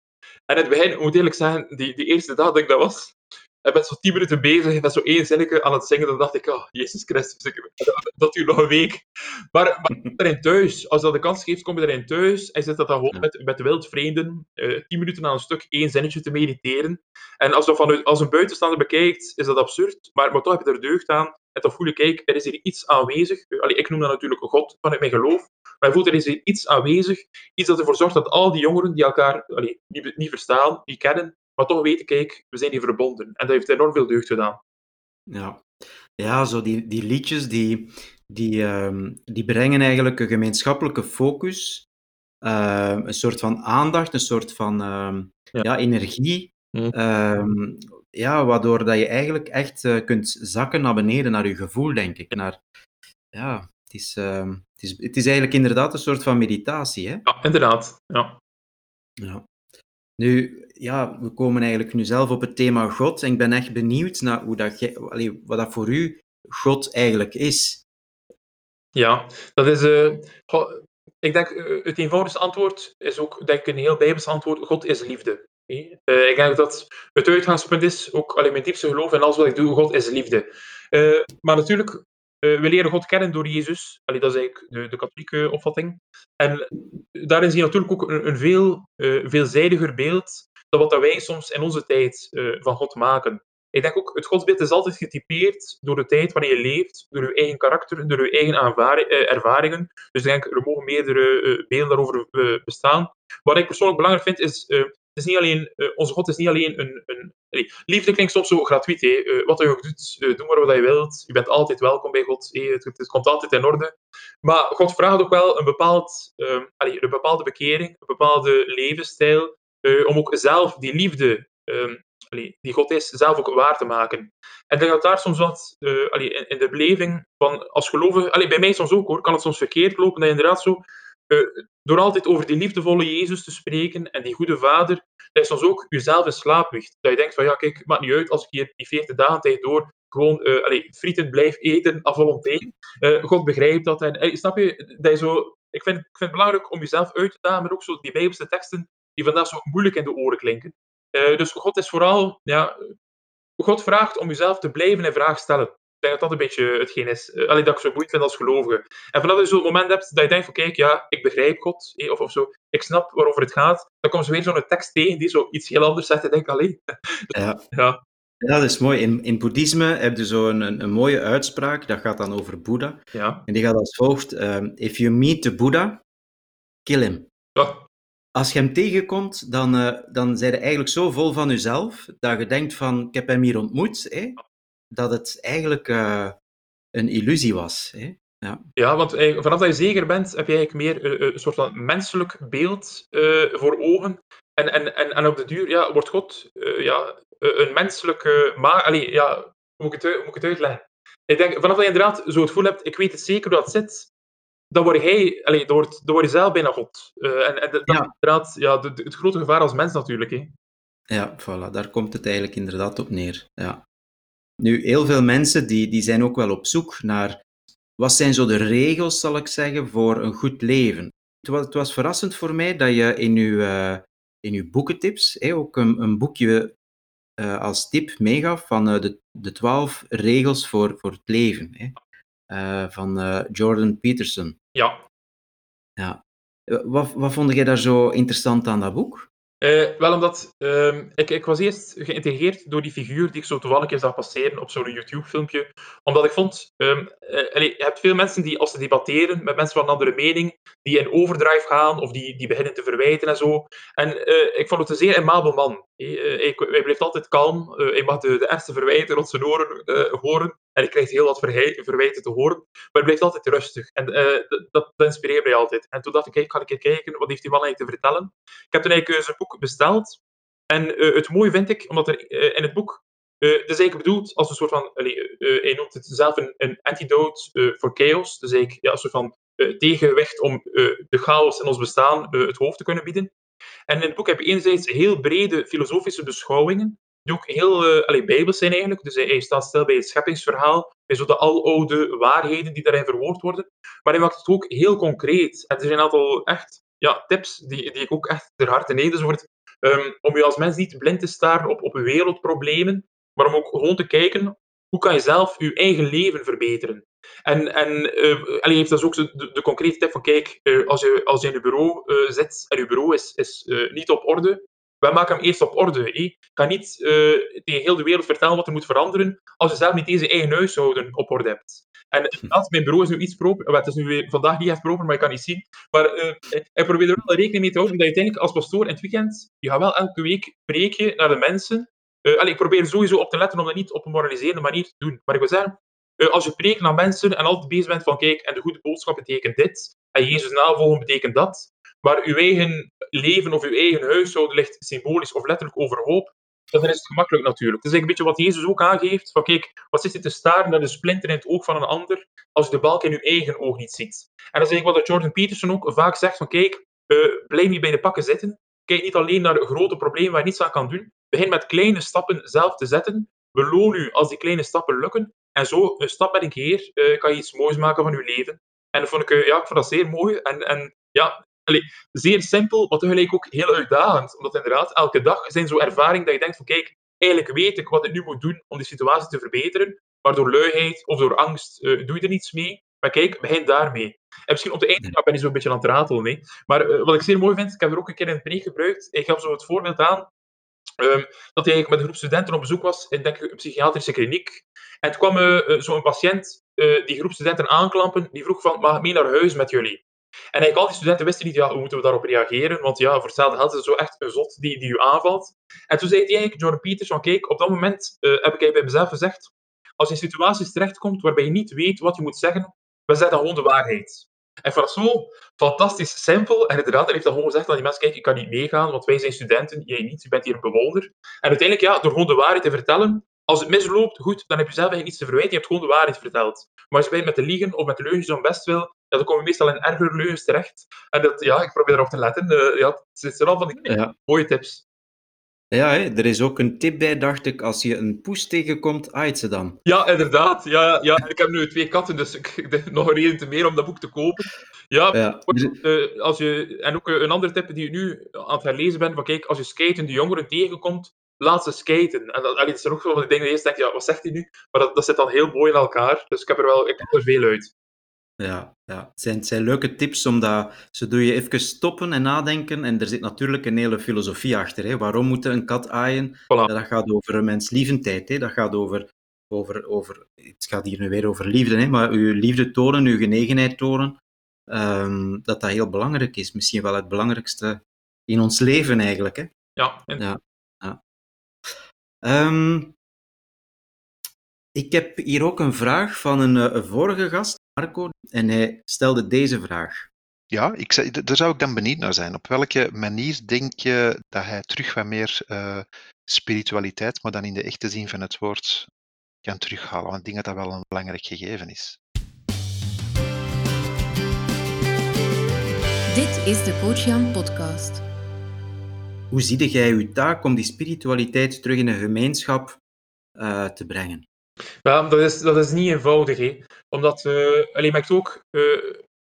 En in het begin, ik moet eerlijk zeggen, die, die eerste dag dat ik dat was, ik ben zo tien minuten bezig met zo één zinnetje aan het zingen, dan dacht ik, oh, Jezus Christus, dat duurt nog een week. Maar, maar erin thuis. Als dat de kans geeft, kom je erin thuis en zit dat dan gewoon met, met wildvreemden, uh, tien minuten aan een stuk één zinnetje te mediteren. En als, dat vanuit, als een buitenstaander bekijkt, is dat absurd, maar, maar toch heb je er deugd aan. Toch voel je, kijk, er is hier iets aanwezig. Allee, ik noem dat natuurlijk God vanuit mijn geloof. Maar je voelt, er is hier iets aanwezig. Iets dat ervoor zorgt dat al die jongeren die elkaar allee, niet, niet verstaan, niet kennen, maar toch weten, kijk, we zijn hier verbonden. En dat heeft enorm veel deugd gedaan. Ja, ja zo die, die liedjes, die, die, um, die brengen eigenlijk een gemeenschappelijke focus, uh, een soort van aandacht, een soort van uh, ja. ja. energie, mm. Ja, waardoor dat je eigenlijk echt uh, kunt zakken naar beneden, naar je gevoel, denk ik. Naar, ja, het is, het, is, het is eigenlijk inderdaad een soort van meditatie, hè? Ja, inderdaad, ja. Ja. Nu, ja, we komen eigenlijk nu zelf op het thema God. En ik ben echt benieuwd naar hoe dat, wat dat voor u God eigenlijk is. Ja, dat is. Uh, ik denk, uh, het eenvoudigste antwoord is ook denk ik, een heel Bijbels antwoord: God is liefde. Uh, ik denk dat het uitgangspunt is, ook alleen mijn diepste geloof en alles wat ik doe, God is liefde. maar natuurlijk, uh, we leren God kennen door Jezus. Allee, dat is eigenlijk de, de katholieke opvatting. En daarin zie je natuurlijk ook een, een veel veelzijdiger beeld dan wat wij soms in onze tijd van God maken. Ik denk ook, het godsbeeld is altijd getypeerd door de tijd waarin je leeft, door je eigen karakter, door je eigen ervaringen. Dus ik denk, er mogen meerdere beelden daarover bestaan. Wat ik persoonlijk belangrijk vind, is is niet alleen, uh, onze God is niet alleen een. een liefde klinkt soms zo gratuit. Uh, wat je ook doet, uh, doe maar wat je wilt. Je bent altijd welkom bij God. Het, het, komt altijd in orde. Maar God vraagt ook wel een, bepaald, ehm, een bepaalde bekering, een bepaalde levensstijl. om ook zelf die liefde allee, die God is, zelf ook waar te maken. En ik denk dat daar soms wat in, in, de beleving van als gelovige. Bij mij soms ook hoor, kan het soms verkeerd lopen. Dat je inderdaad zo door altijd over die liefdevolle Jezus te spreken en die goede vader, dat je soms ook jezelf in slaap wiegt. Dat je denkt van ja, kijk, het maakt niet uit als ik hier die 40 dagen tijd door gewoon uh, allee, frieten blijf eten à volonté. Uh, God begrijpt dat. En, snap je, dat zo, ik, vind, ik vind het belangrijk om jezelf uit te dagen, maar ook zo die Bijbelse teksten die vandaag zo moeilijk in de oren klinken. dus God is vooral, ja, God vraagt om jezelf te blijven in vraag stellen. Ik denk dat dat een beetje hetgeen is. Uh, dat ik zo boeiend vind als gelovige. En vanaf dat je zo'n moment hebt dat je denkt van kijk, ja, ik begrijp God, eh, of, of zo, ik snap waarover het gaat, dan komt ze weer zo'n tekst tegen die zo iets heel anders zegt en denk alleen. ja. ja. Ja, dat is mooi. In, in boeddhisme heb je zo een, een, een, mooie uitspraak, dat gaat dan over Boeddha. Ja. En die gaat als volgt, um, if you meet the Buddha, kill him. Ja. als je hem tegenkomt, dan, uh, dan zijn je eigenlijk zo vol van jezelf dat je denkt van, ik heb hem hier ontmoet, hè, dat het eigenlijk uh, een illusie was. Hè. Ja. ja, want vanaf dat je zeker bent, heb je eigenlijk meer een soort van menselijk beeld voor ogen. En, en, en, en op de duur ja, wordt God ja, een menselijke... Maar, allee, ja, hoe moet ik, het, hoe moet ik het uitleggen? Ik denk, vanaf dat je inderdaad zo het gevoel hebt, ik weet het zeker hoe dat zit, dan word hij, allez, dan word, dan word je zelf bijna God. Uh, en, en dat ja. inderdaad ja, de, de, het grote gevaar als mens natuurlijk. Hè. Ja, voilà, daar komt het eigenlijk inderdaad op neer. Ja. Nu, heel veel mensen die, die zijn ook wel op zoek naar wat zijn zo de regels, zal ik zeggen, voor een goed leven. Het was, het was verrassend voor mij dat je in je, uh, in uw boekentips ook een, een boekje uh, als tip meegaf van uh, de, de 12 regels voor, voor het leven. Van Jordan Peterson. Ja. ja. Wat, wat vond jij daar zo interessant aan dat boek? Uh, wel omdat uh, ik, ik was eerst geïntegreerd door die figuur die ik zo toevallig eens zag passeren op zo'n YouTube-filmpje. Omdat ik vond, uh, allee, je hebt veel mensen die als ze debatteren met mensen van een andere mening, die in overdrive gaan of die, die beginnen te verwijten en zo. En uh, ik vond het een zeer aimabel man. Hij, hij blijft altijd kalm. hij mag de, de ergste verwijten rond zijn oren horen. En ik krijg heel wat verwijten te horen. Maar hij blijft altijd rustig. En dat, dat, inspireert mij altijd. En toen dacht ik, kijk, ga ik even kijken, wat heeft die man eigenlijk te vertellen? Ik heb toen eigenlijk zijn boek besteld. En uh, het mooie vind ik, omdat er uh, in het boek, uh, het is eigenlijk bedoeld als een soort van, hij noemt het zelf een, een antidote voor chaos. Dus eigenlijk ja, een soort van tegenwicht om de chaos in ons bestaan het hoofd te kunnen bieden. En in het boek heb je enerzijds heel brede filosofische beschouwingen, die ook heel uh, bijbels zijn eigenlijk. Dus hij, staat stil bij het scheppingsverhaal, bij zo de aloude waarheden die daarin verwoord worden. Maar hij maakt het ook heel concreet. En er zijn een aantal echt ja, tips die, die ik ook echt ter harte neem. Dus wordt, um, om je als mens niet blind te staren op, op wereldproblemen, maar om ook gewoon te kijken hoe kan je zelf je eigen leven verbeteren. En, en uh, heeft dus ook de, de, concrete tip van, kijk, uh, als, je, als je in je bureau zit en je bureau is, is niet op orde, wij maken hem eerst op orde. Hè. Ik kan niet tegen heel de wereld vertellen wat er moet veranderen als je zelf niet deze eigen huishouden op orde hebt. En inderdaad, mijn bureau is nu iets proper. Het is nu weer, vandaag niet echt proper, maar je kan niet zien. Maar uh, ik probeer er wel rekening mee te houden dat je uiteindelijk als pastoor in het weekend, je gaat wel elke week preek naar de mensen. Uh, allee, ik probeer sowieso op te letten om dat niet op een moraliserende manier te doen. Maar ik wil zeggen, uh, als je preekt naar mensen en altijd bezig bent van kijk, en de goede boodschap betekent dit, en Jezus navolgen betekent dat, maar uw eigen leven of uw eigen huishouden ligt symbolisch of letterlijk overhoop, dan is het gemakkelijk natuurlijk. Het is een beetje wat Jezus ook aangeeft. Van kijk, wat zit je te staren naar de splinter in het oog van een ander, als je de balk in je eigen oog niet ziet. En dat is eigenlijk wat Jordan Peterson ook vaak zegt, van kijk, uh, blijf niet bij de pakken zitten. Kijk niet alleen naar grote problemen waar je niets aan kan doen. Begin met kleine stappen zelf te zetten. Beloon u als die kleine stappen lukken. En zo, een stap met een keer, uh, kan je iets moois maken van je leven. En dat vond ik, ja, ik vond dat zeer mooi. En, en ja, Zeer simpel, maar tegelijk ook heel uitdagend. Omdat inderdaad, elke dag zijn zo'n ervaring dat je denkt van kijk, eigenlijk weet ik wat ik nu moet doen om die situatie te verbeteren. Maar door luiheid of door angst uh, doe je er niets mee. Maar kijk, begin daarmee. En misschien op de einde ben ik zo'n beetje aan het ratelen. Nee. Maar uh, wat ik zeer mooi vind, ik heb er ook een keer in het gebruikt. Ik gaf zo het voorbeeld aan um, dat hij met een groep studenten op bezoek was in een psychiatrische kliniek. En toen kwam uh, zo'n patiënt die groep studenten aanklampen, die vroeg van, mag ik mee naar huis met jullie? En eigenlijk al die studenten wisten niet, ja, hoe moeten we daarop reageren? Want ja, voor hetzelfde geld is het zo echt een zot die, die u aanvalt. En toen zei hij eigenlijk, Jordan Peters, van kijk, op dat moment uh, heb ik bij mezelf gezegd, als je in situaties terechtkomt waarbij je niet weet wat je moet zeggen, we zeggen gewoon de waarheid. En van zo fantastisch simpel. En inderdaad, hij heeft dan gewoon gezegd aan die mensen, kijk, ik kan niet meegaan, want wij zijn studenten, jij niet, je bent hier een bewolder. En uiteindelijk, ja, door gewoon de waarheid te vertellen, als het misloopt, goed, dan heb je zelf eigenlijk niets te verwijten, je hebt gewoon de waarheid verteld. Maar als je met de liegen of met de leugens om best wil, ja, dan komen we meestal in erger leugens terecht. En dat, ja, ik probeer erop te letten. Uh, ja, het zijn al van die ja. mooie tips. Ja, er is ook een tip bij, dacht ik. Als je een poes tegenkomt, aait ze dan. Ja, inderdaad. Ja, ja. Ik heb nu twee katten, dus ik, nog een reden te meer om dat boek te kopen. Ja, ja. Uh, als je, en ook een andere tip die je nu aan het herlezen bent, van kijk, als je skatende jongeren tegenkomt, laat ze skaten. En dat, allee, dat zijn ook zo van die dingen die je denkt, ja, wat zegt hij nu? Maar dat, dat zit dan heel mooi in elkaar. Dus ik heb er wel ik heb er veel uit. Ja, ja. Het, zijn, het zijn leuke tips, omdat ze doe je even stoppen en nadenken. En er zit natuurlijk een hele filosofie achter. Hè. Waarom moet een kat aaien? Voilà. Dat gaat over menslievendheid. Hè. Dat gaat over, over, over... Het gaat hier nu weer over liefde, hè. maar uw liefde tonen, uw genegenheid tonen. Um, dat dat heel belangrijk is. Misschien wel het belangrijkste in ons leven eigenlijk. Hè? Ja, ja, ja. Ehm, ik heb hier ook een vraag van een, een vorige gast, Marco, en hij stelde deze vraag. Ja, ik, daar zou ik dan benieuwd naar zijn. Op welke manier denk je dat hij terug wat meer uh, spiritualiteit, maar dan in de echte zin van het woord, kan terughalen? Want ik denk dat dat wel een belangrijk gegeven is. Dit is de Coach Jan podcast. Hoe zie jij uw taak om die spiritualiteit terug in een gemeenschap uh, te brengen? Well, dat, is, dat is niet eenvoudig, hè. omdat uh, alleen maakt ook uh,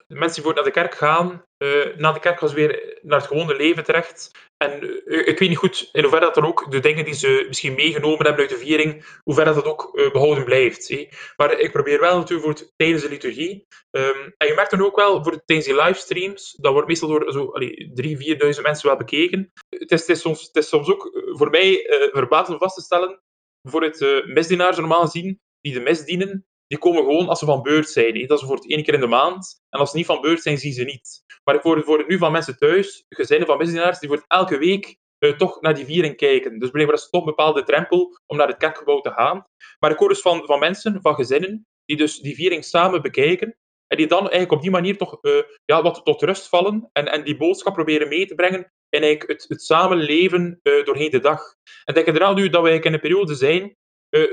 de mensen die voor naar de kerk gaan, uh, na de kerk gaan ze weer naar het gewone leven terecht. En uh, ik weet niet goed in hoeverre dat dan ook de dingen die ze misschien meegenomen hebben uit de viering, hoe ver dat, dat ook behouden blijft. Hè. Maar ik probeer wel natuurlijk voor tijdens de liturgie. Um, en je merkt dan ook wel voor tijdens die livestreams, dat wordt meestal door zo 3.000, 4.000 mensen wel bekeken. Het is, het is, soms, het is soms ook voor mij verbazend vast te stellen, bijvoorbeeld uh, misdienaars normaal gezien, die de mis dienen, die komen gewoon als ze van beurt zijn. Dat is voor het één keer in de maand. En als ze niet van beurt zijn, zien ze niet. Maar ik hoor, voor nu van mensen thuis, gezinnen van misdienaars, die voor elke week uh, toch naar die viering kijken. Dus blijkbaar is het toch een bepaalde drempel om naar het kerkgebouw te gaan. Maar ik hoor dus van, van mensen, van gezinnen, die dus die viering samen bekijken. En die dan eigenlijk op die manier toch uh, ja, wat tot rust vallen. En, en die boodschap proberen mee te brengen in eigenlijk het, het samenleven uh, doorheen de dag. En denk inderdaad nu dat wij in een periode zijn,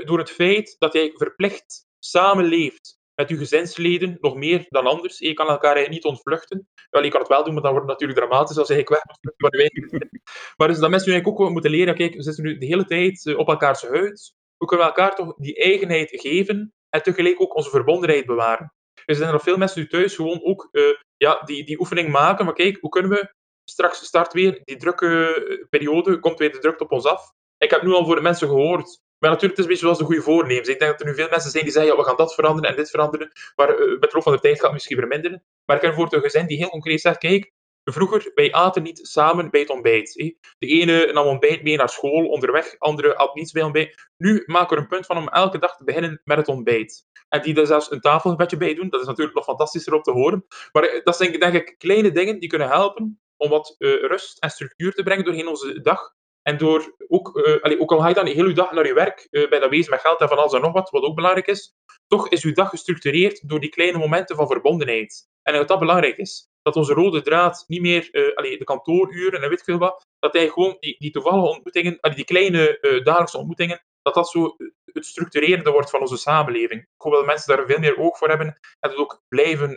door het feit dat jij verplicht samenleeft met uw gezinsleden, nog meer dan anders. Je kan elkaar niet ontvluchten. Wel, je kan het wel doen, maar dan wordt het natuurlijk dramatisch als ik weg moet je Maar dus dat mensen eigenlijk ook moeten leren, kijk, we zitten nu de hele tijd eh, op elkaars huid. Hoe kunnen we elkaar toch die eigenheid geven en tegelijk ook onze verbondenheid bewaren? Er zijn nog veel mensen nu thuis gewoon ook ja, die, die oefening maken. Maar kijk, hoe kunnen we straks start weer die drukke eh, periode, komt weer de druk op ons af. Ik heb nu al voor de mensen gehoord maar natuurlijk, het is een beetje zoals de goede voornemens. Ik denk dat er nu veel mensen zijn die zeggen, ja, we gaan dat veranderen en dit veranderen. Maar met de loop van de tijd gaat het misschien verminderen. Maar ik heb voor een gezin die heel concreet zegt, kijk, vroeger, wij aten niet samen bij het ontbijt. De ene nam ontbijt mee naar school, onderweg, andere at niets bij ontbijt. Nu maken we er een punt van om elke dag te beginnen met het ontbijt. En die er zelfs een tafelgebedje bij doen. Dat is natuurlijk nog fantastischer om te horen. Maar eh, dat zijn denk ik kleine dingen die kunnen helpen om wat uh, rust en structuur te brengen doorheen onze dag. En door ook, allee, ook al ga je dan heel je dag naar je werk uh, bij dat wezen met geld en van alles en nog wat, wat ook belangrijk is, toch is uw dag gestructureerd door die kleine momenten van verbondenheid. En dat dat belangrijk is. Dat onze rode draad niet meer de kantooruren en weet veel wat, dat hij gewoon die, die toevallige ontmoetingen, die kleine dagelijkse ontmoetingen, dat dat zo het structurerende wordt van onze samenleving. Ik hoop dat mensen daar veel meer oog voor hebben en het ook blijven,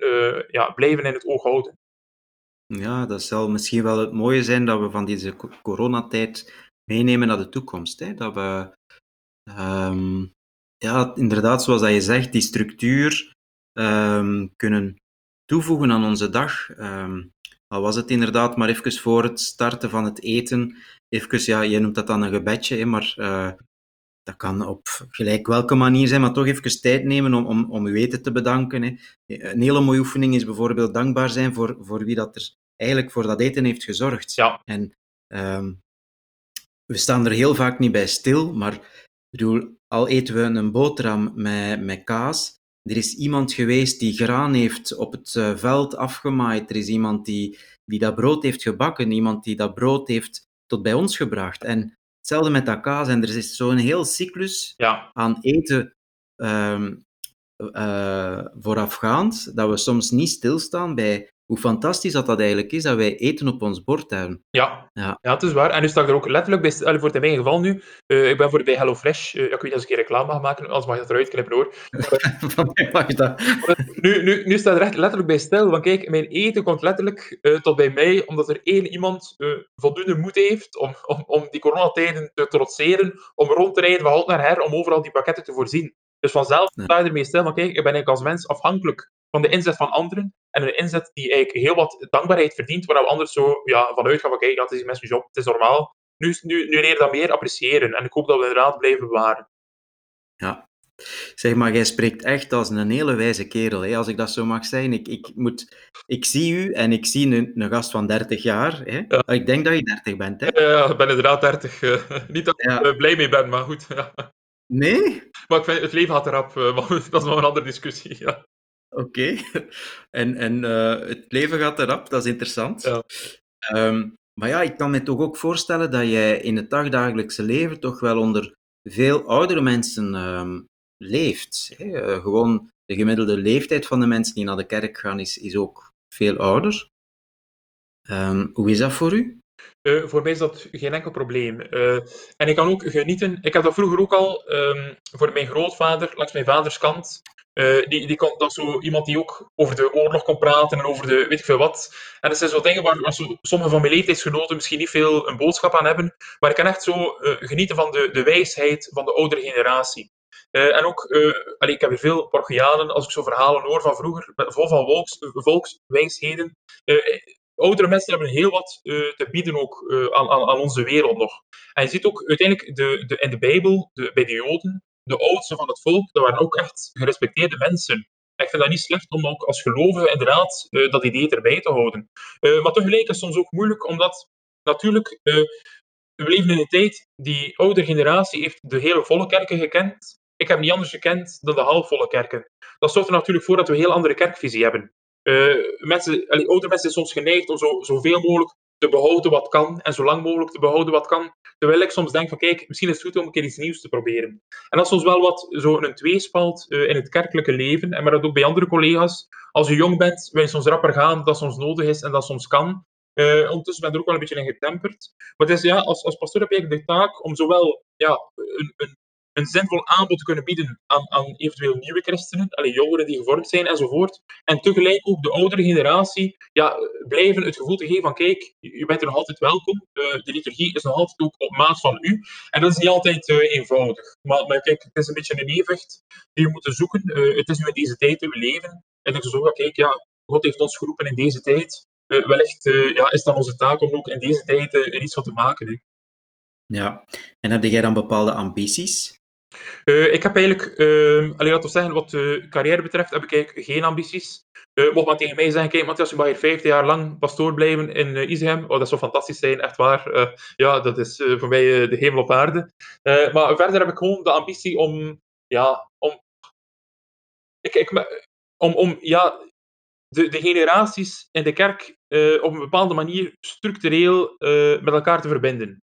ja, blijven in het oog houden. Ja, dat zal misschien wel het mooie zijn dat we van deze coronatijd meenemen naar de toekomst. Hè? Dat we, um, ja, inderdaad, zoals dat je zegt, die structuur um, kunnen toevoegen aan onze dag. Um, al was het inderdaad maar even voor het starten van het eten, even, ja, jij noemt dat dan een gebedje, hè, maar uh, dat kan op gelijk welke manier zijn, maar toch even tijd nemen om, om, om uw te bedanken. Hè. Een hele mooie oefening is bijvoorbeeld dankbaar zijn voor, voor wie dat er eigenlijk voor dat eten heeft gezorgd. Ja. En um, we staan er heel vaak niet bij stil, maar bedoel, al eten we een boterham met, met kaas, er is iemand geweest die graan heeft op het uh, veld afgemaaid, er is iemand die, die dat brood heeft gebakken, iemand die dat brood heeft tot bij ons gebracht. En hetzelfde met dat kaas, en er is zo'n heel cyclus ja. aan eten um, uh, voorafgaand, dat we soms niet stilstaan bij hoe fantastisch dat dat eigenlijk is, dat wij eten op ons bord hebben. Ja, ja. ja het is waar. En nu sta ik er ook letterlijk bij, voor in mijn geval nu, uh, ik ben voor bij HelloFresh, uh, ik weet niet als ik een reclame mag maken, anders mag je dat eruit knippen hoor. Van mij mag je dat. nu, nu, nu staat er echt letterlijk bij stil, want kijk, mijn eten komt letterlijk uh, tot bij mij, omdat er één iemand voldoende moed heeft om, om, om die coronatijden te trotseren, om rond te rijden van halt naar her, om overal die pakketten te voorzien. Dus vanzelf sta je ermee stil, maar kijk, ik ben eigenlijk als mens afhankelijk van de inzet van anderen. En een inzet die eigenlijk heel wat dankbaarheid verdient, waar we anders zo ja, vanuit gaan van kijk, dat is die mensen job, het is normaal. Nu, nu, nu leer je dat meer appreciëren en ik hoop dat we inderdaad blijven bewaren. Ja. Zeg maar, jij spreekt echt als een hele wijze kerel, hè? als ik dat zo mag zijn. Ik, ik, moet, ik zie u en ik zie een, een gast van 30 jaar. Hè? Ja. Ik denk dat je 30 bent. Hè? Ja, ik ben inderdaad 30. Uh, niet dat ik er blij mee ben, maar goed. Ja. Nee? Maar ik vind, het leven gaat erop, uh, maar dat is nog een andere discussie. Ja. Oké. Okay. En, en uh, het leven gaat erop, dat is interessant. Ja. Um, Maar ja, ik kan me toch ook voorstellen dat jij in het dagdagelijkse leven toch wel onder veel oudere mensen ehm, leeft. Hè? Eh, gewoon de gemiddelde leeftijd van de mensen die naar de kerk gaan is, is ook veel ouder. Ehm, hoe is dat voor u? Uh, voor mij is dat geen enkel probleem. Uh, en ik kan ook genieten. Ik heb dat vroeger ook al um, voor mijn grootvader, langs mijn vaders kant. Uh, die, die dat is zo iemand die ook over de oorlog kon praten en over de weet ik veel wat. En dat zijn zo dingen waar, waar zo, sommige van mijn leeftijdsgenoten misschien niet veel een boodschap aan hebben. Maar ik kan echt zo genieten van de, de wijsheid van de oudere generatie. Uh, en ook, allee, ik heb hier veel parochianen, als ik zo verhalen hoor van vroeger, vol van volks, volkswijsheden. Oudere mensen hebben heel wat te bieden ook aan, aan, aan, onze wereld nog. En je ziet ook uiteindelijk de, de, in de Bijbel, de, bij de Joden, de oudsten van het volk, dat waren ook echt gerespecteerde mensen. Ik vind dat niet slecht om ook als gelovige inderdaad dat idee erbij te houden. maar tegelijk is het soms ook moeilijk, omdat natuurlijk we leven in een tijd, die oudere generatie heeft de hele volle kerken gekend. Ik heb niet anders gekend dan de halfvolle kerken. Dat zorgt er natuurlijk voor dat we een heel andere kerkvisie hebben. Uh, mensen, oude mensen zijn soms geneigd om zo, zoveel mogelijk te behouden wat kan en zo lang mogelijk te behouden wat kan. Terwijl ik soms denk van kijk, misschien is het goed om een keer iets nieuws te proberen. En dat is soms wel wat zo een tweespalt uh, in het kerkelijke leven, en maar dat ook bij andere collega's. Als je jong bent, wil je soms rapper gaan dat soms nodig is en dat soms kan. Uh, ondertussen ben ik er ook wel een beetje in getemperd. Maar het is, ja, als, als pastoor heb je de taak om zowel ja, een, een een zinvol aanbod te kunnen bieden aan, aan eventueel nieuwe christenen, allee, jongeren die gevormd zijn enzovoort. En tegelijk ook de oudere generatie ja, blijven het gevoel te geven van kijk, u bent er nog altijd welkom, uh, de liturgie is nog altijd ook op maat van u. En dat is niet altijd uh, eenvoudig. Maar, maar, kijk, het is een beetje een evenwicht die we moeten zoeken. Uh, het is nu in deze tijd dat we leven. En dat is ook, kijk, ja, God heeft ons geroepen in deze tijd. wellicht ja, is dan onze taak om ook in deze tijd er iets van te maken. Ja, en heb jij dan bepaalde ambities? Uh, ik heb eigenlijk, uh, alleen laten we zeggen, wat de carrière betreft, heb ik eigenlijk geen ambities. Uh, mocht men tegen mij zeggen, kijk Matthias, je mag hier 15 jaar lang pastoor blijven in uh. Oh, dat zou fantastisch zijn, echt waar. ja, dat is voor mij de hemel op aarde. maar verder heb ik gewoon de ambitie om, ja, om... Ik, ik, om, om ja, de, de generaties in de kerk op een bepaalde manier structureel met elkaar te verbinden.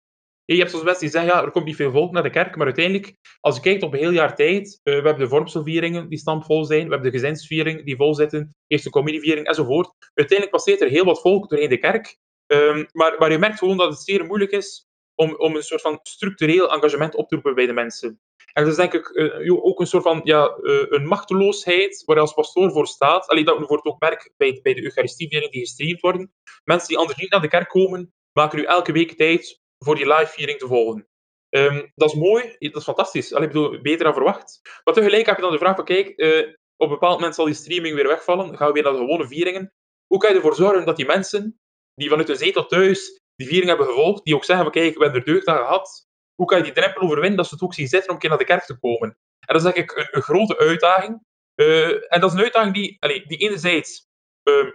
Je hebt soms mensen die zeggen, ja, er komt niet veel volk naar de kerk, maar uiteindelijk, als je kijkt op een heel jaar tijd, uh, we hebben de vormselvieringen die stampvol zijn, we hebben de gezinsvieringen die vol zitten, eerste communieviering enzovoort. Uiteindelijk passeert er heel wat volk doorheen de kerk, um, maar, maar je merkt gewoon dat het zeer moeilijk is om, om een soort van structureel engagement op te roepen bij de mensen. En dat is denk ik uh, ook een soort van ja, uh, een machteloosheid waar je als pastoor voor staat. Alleen dat wordt ook merk bij, bij de Eucharistievieringen die gestreamd worden. Mensen die anders niet naar de kerk komen, maken nu elke week tijd voor die live viering te volgen. Um, dat is mooi, dat is fantastisch. Allee, ik beter dan verwacht. Maar tegelijk heb je dan de vraag van, kijk, uh, op een bepaald moment zal die streaming weer wegvallen, gaan we weer naar de gewone vieringen. Hoe kan je ervoor zorgen dat die mensen, die vanuit hun zetel thuis die viering hebben gevolgd, die ook zeggen van, kijk, we hebben er deugd aan gehad, hoe kan je die drempel overwinnen dat ze het ook zien zitten om een keer naar de kerk te komen? En dat is ik een, een grote uitdaging. Uh, en dat is een uitdaging die, allee, die enerzijds uh,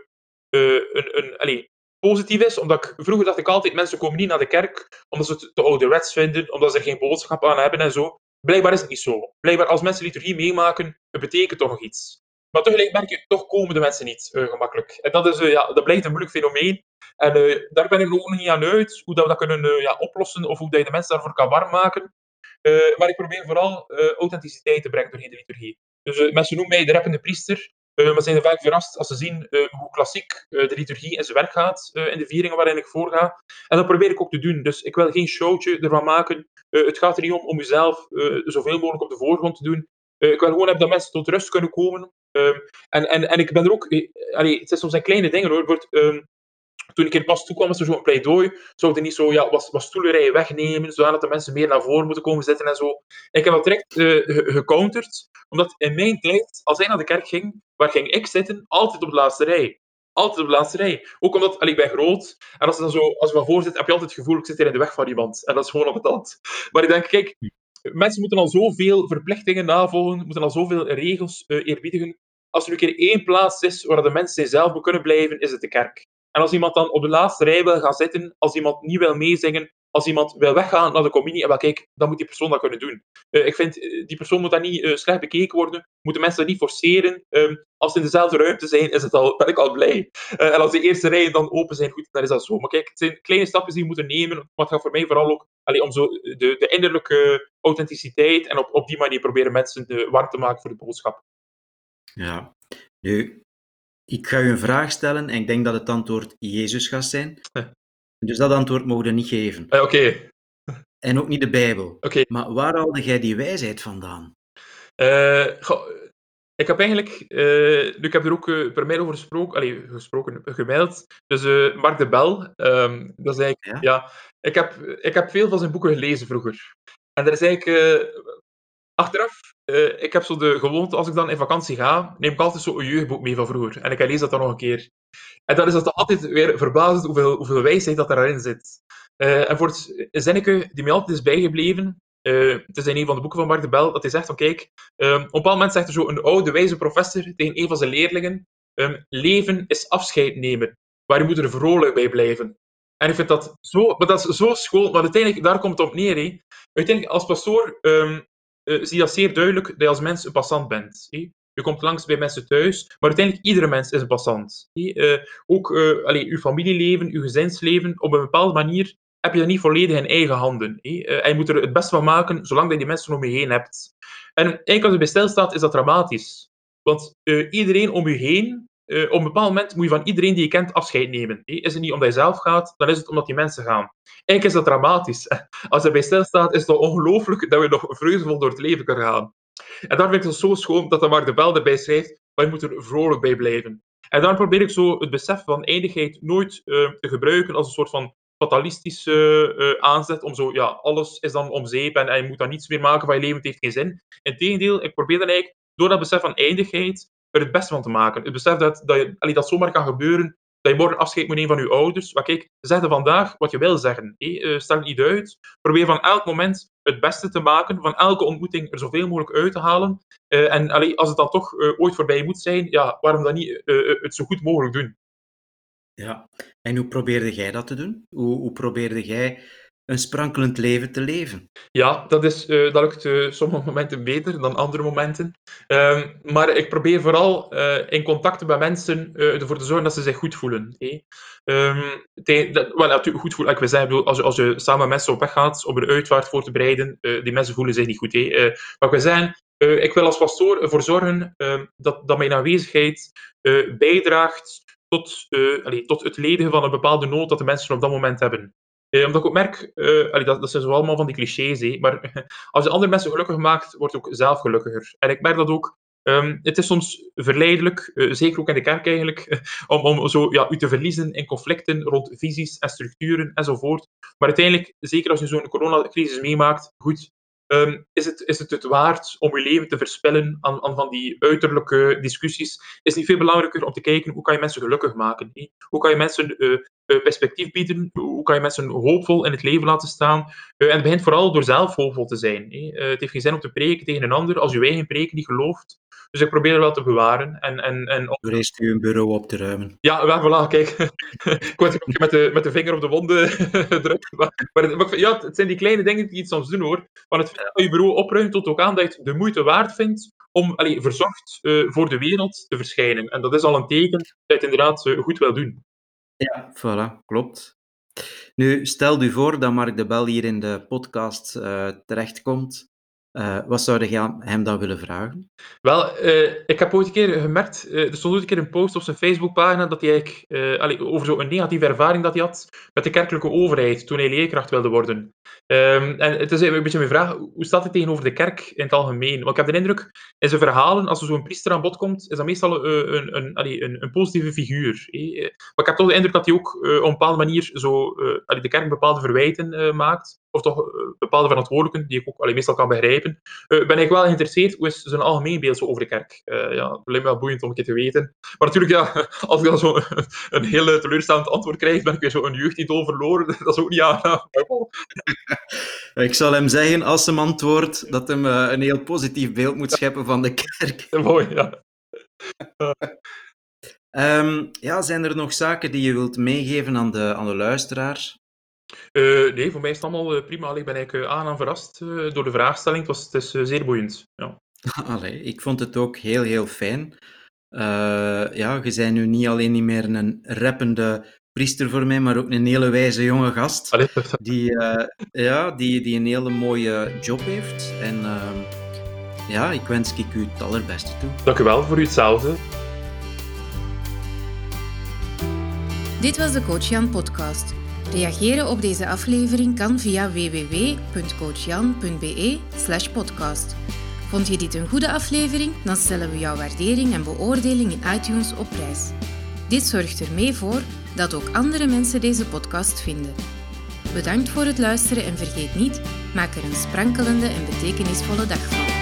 uh, een, een, allee, positief is, omdat ik, vroeger dacht ik altijd, mensen komen niet naar de kerk omdat ze het te ouderwets vinden, omdat ze er geen boodschap aan hebben en zo. Blijkbaar is het niet zo. Blijkbaar, als mensen liturgie meemaken, het betekent toch nog iets. Maar tegelijk merk je, toch komen de mensen niet uh, gemakkelijk. En dat, is, uh, ja, dat blijft een moeilijk fenomeen. En uh, daar ben ik nog niet aan uit, hoe dat we dat kunnen ja, oplossen, of hoe dat je de mensen daarvoor kan warm maken. maar ik probeer vooral authenticiteit te brengen doorheen de liturgie. Dus mensen noemen mij de rappende priester. Uh, maar zijn vaak verrast als ze zien uh, hoe klassiek uh, de liturgie in zijn werk gaat in de vieringen waarin ik voorga. En dat probeer ik ook te doen. Dus ik wil geen showtje ervan maken. het gaat er niet om om jezelf zoveel mogelijk op de voorgrond te doen. ik wil gewoon hebben dat mensen tot rust kunnen komen. Ehm, en, en, en ik ben er ook... Het zijn soms kleine dingen hoor. Um, toen ik in pas toekwam, was er zo'n pleidooi. Zouden niet zo ja, wat, wat stoelerijen wegnemen, zodat de mensen meer naar voren moeten komen zitten en zo. Ik heb dat direct gecounterd, omdat in mijn tijd, als hij naar de kerk ging, waar ging ik zitten? Altijd op de laatste rij. Altijd op de laatste rij. Ook omdat, allee, ik ben groot, en als, dan zo, als je van voor zit, heb je altijd het gevoel, ik zit hier in de weg van iemand. En dat is gewoon op het land. Maar ik denk, kijk, mensen moeten al zoveel verplichtingen navolgen, moeten al zoveel regels uh, eerbiedigen. Als er een keer één plaats is waar de mensen zelf kunnen blijven, is het de kerk. En als iemand dan op de laatste rij wil gaan zitten, als iemand niet wil meezingen, als iemand wil weggaan naar de communie, en wel kijk, dan moet die persoon dat kunnen doen. Uh, ik vind, die persoon moet daar niet uh, slecht bekeken worden, moeten mensen dat niet forceren. Um, als ze in dezelfde ruimte zijn, is het al, ben ik al blij. En als de eerste rijen dan open zijn, goed, dan is dat zo. Maar kijk, het zijn kleine stapjes die we moeten nemen, maar het gaat voor mij vooral ook allee, om zo de, de innerlijke authenticiteit en op, op die manier proberen mensen warm te maken voor de boodschap. Ja, nu, ik ga u een vraag stellen en ik denk dat het antwoord Jezus gaat zijn. Dus dat antwoord mogen we niet geven. Uh, Oké. En ook niet de Bijbel. Oké. Okay. Maar waar haalde jij die wijsheid vandaan? Uh, ik heb eigenlijk, uh, ik heb er ook uh, per mail over gesproken, allee, gesproken gemaild. Dus uh, Mark de Bel, um, dat is eigenlijk, ja, ja ik, heb, ik heb veel van zijn boeken gelezen vroeger. En er is eigenlijk, achteraf, ik heb zo de gewoonte, als ik dan in vakantie ga, neem ik altijd zo een jeugdboek mee van vroeger. En ik lees dat dan nog een keer. En dan is dat altijd weer verbazend hoeveel, hoeveel wijsheid dat erin zit. en voor het zinnetje die mij altijd is bijgebleven, uh, het is in een van de boeken van Mark de Bel dat hij zegt van kijk, op een bepaald moment zegt er zo een oude wijze professor tegen een van zijn leerlingen um, leven is afscheid nemen, maar je moet er vrolijk bij blijven. En ik vind dat zo, maar dat is zo school, maar uiteindelijk, daar komt het op neer. He. Uiteindelijk, als pastoor uh, zie je dat zeer duidelijk dat je als mens een passant bent. Je komt langs bij mensen thuis, maar uiteindelijk iedere mens is een passant. Uh, ook uh, allee, uw familieleven, uw gezinsleven, op een bepaalde manier heb je dat niet volledig in eigen handen. En je moet er het beste van maken, zolang dat je die mensen om je heen hebt. En eigenlijk als je bij stilstaat, is dat dramatisch. Want iedereen om je heen, uh, op een bepaald moment moet je van iedereen die je kent afscheid nemen. Is het niet omdat je zelf gaat, dan is het omdat die mensen gaan. Eigenlijk is dat dramatisch. Als je bij stilstaat, is het ongelooflijk dat we nog vreugdevol door het leven kunnen gaan. En daar vind ik het zo schoon dat de Mark de Bel erbij schrijft, maar je moet er vrolijk bij blijven. En daarom probeer ik zo het besef van eindigheid nooit uh, te gebruiken als een soort van fatalistische uh, aanzet om zo, ja, alles is dan om zeep en, en je moet dan niets meer maken van je leven, het heeft geen zin. Integendeel, ik probeer dan eigenlijk door dat besef van eindigheid er het beste van te maken. Het besef dat, dat, je, dat zomaar kan gebeuren, dat je morgen afscheid moet nemen van je ouders. Maar kijk, zeg vandaag wat je wil zeggen. Uh, stel het niet uit. Probeer van elk moment het beste te maken, van elke ontmoeting er zoveel mogelijk uit te halen. Uh, en allee, als het dan toch uh, ooit voorbij moet zijn, ja, waarom dan niet het zo goed mogelijk doen? Ja, en hoe probeerde jij dat te doen? Hoe, hoe probeerde jij een sprankelend leven te leven? Ja, dat, is, uh, dat lukt uh, sommige momenten beter dan andere momenten. Uh, maar ik probeer vooral uh, in contact met mensen ervoor te zorgen dat ze zich goed voelen. Hey. Um, dat, well, goed voelen. Ik zeggen, als, je, als je samen met mensen op weg gaat om er uitwaart voor te bereiden, die mensen voelen zich niet goed. Maar ik wil ik wil als pastoor ervoor zorgen ehm, dat, dat mijn aanwezigheid bijdraagt tot, tot het ledigen van een bepaalde nood dat de mensen op dat moment hebben. Uh, omdat ik ook merk, allee, dat, dat zijn zo allemaal van die clichés, hé, maar als je andere mensen gelukkig maakt, wordt ook zelf gelukkiger. En ik merk dat ook, um, het is soms verleidelijk, zeker ook in de kerk eigenlijk, om, om zo, ja, u te verliezen in conflicten rond visies en structuren enzovoort. Maar uiteindelijk, zeker als je zo'n coronacrisis meemaakt, goed, Um, is, het, is het het waard om je leven te verspillen aan, aan van die uiterlijke discussies? Is niet veel belangrijker om te kijken hoe kan je mensen gelukkig maken? Hoe kan je mensen uh, perspectief bieden? Hoe kan je mensen hoopvol in het leven laten staan? Uh, en het begint vooral door zelf hoopvol te zijn. Hè? het heeft geen zin om te preken tegen een ander als je eigen preken niet gelooft. Dus ik probeer er wel te bewaren. En, en, en op... Vreest u een bureau op te ruimen? Ja, wel, voilà, kijk. ik word met de, met de vinger op de wonden gedrukt. Maar, maar, maar, ja, het zijn die kleine dingen die je soms doen hoor. Van het feit dat je bureau opruimt tot ook aan dat je het de moeite waard vindt om allee, verzorgd uh, voor de wereld te verschijnen. En dat is al een teken dat je het inderdaad uh, goed wil doen. Ja, voilà, klopt. Nu, stel u voor dat Mark de Bel hier in de podcast uh, terechtkomt. Uh, wat zou je hem dan willen vragen? Wel, uh, ik heb ooit een keer gemerkt, er stond ooit een keer een post op zijn Facebookpagina dat hij eigenlijk, over zo'n negatieve ervaring dat hij had met de kerkelijke overheid toen hij leerkracht wilde worden. Um, en het is een beetje mijn vraag, hoe staat het tegenover de kerk in het algemeen? Want ik heb de indruk, in zijn verhalen, als er zo'n priester aan bod komt, is dat meestal een, een, een, een, een positieve figuur. Eh? Maar ik heb toch de indruk dat hij ook op een bepaalde manier zo, de kerk bepaalde verwijten maakt of toch bepaalde verantwoordelijken, die ik ook meestal kan begrijpen. Uh, ben ik wel geïnteresseerd, hoe is zijn algemeen beeld zo over de kerk? Uh, ja, het lijkt wel boeiend om een keer te weten. Maar natuurlijk, ja, als ik dan zo een, heel teleurstellend antwoord krijg, ben ik weer zo een jeugdidool verloren. Dat is ook niet aan. ik zal hem zeggen, als hem antwoordt, dat hem uh, een heel positief beeld moet scheppen van de kerk. Mooi, ja. Ehm, ja, zijn er nog zaken die je wilt meegeven aan de, aan de luisteraar? Uh, nee, voor mij is het allemaal uh, prima. Ik ben eigenlijk uh, aangenaam verrast door de vraagstelling. Het, was, het is zeer boeiend. Ja. Allee, ik vond het ook heel, heel fijn. ja, je bent nu niet alleen niet meer een rappende priester voor mij, maar ook een hele wijze jonge gast. Allee. Die, ja, die, die een hele mooie job heeft. En ehm, ja, ik wens ik u het allerbeste toe. Dank u wel voor u hetzelfde. Dit was de Coach Jan podcast. Reageren op deze aflevering kan via www.coachjan.be podcast. Vond je dit een goede aflevering? Dan stellen we jouw waardering en beoordeling in iTunes op prijs. Dit zorgt er mee voor dat ook andere mensen deze podcast vinden. Bedankt voor het luisteren en vergeet niet, maak er een sprankelende en betekenisvolle dag van.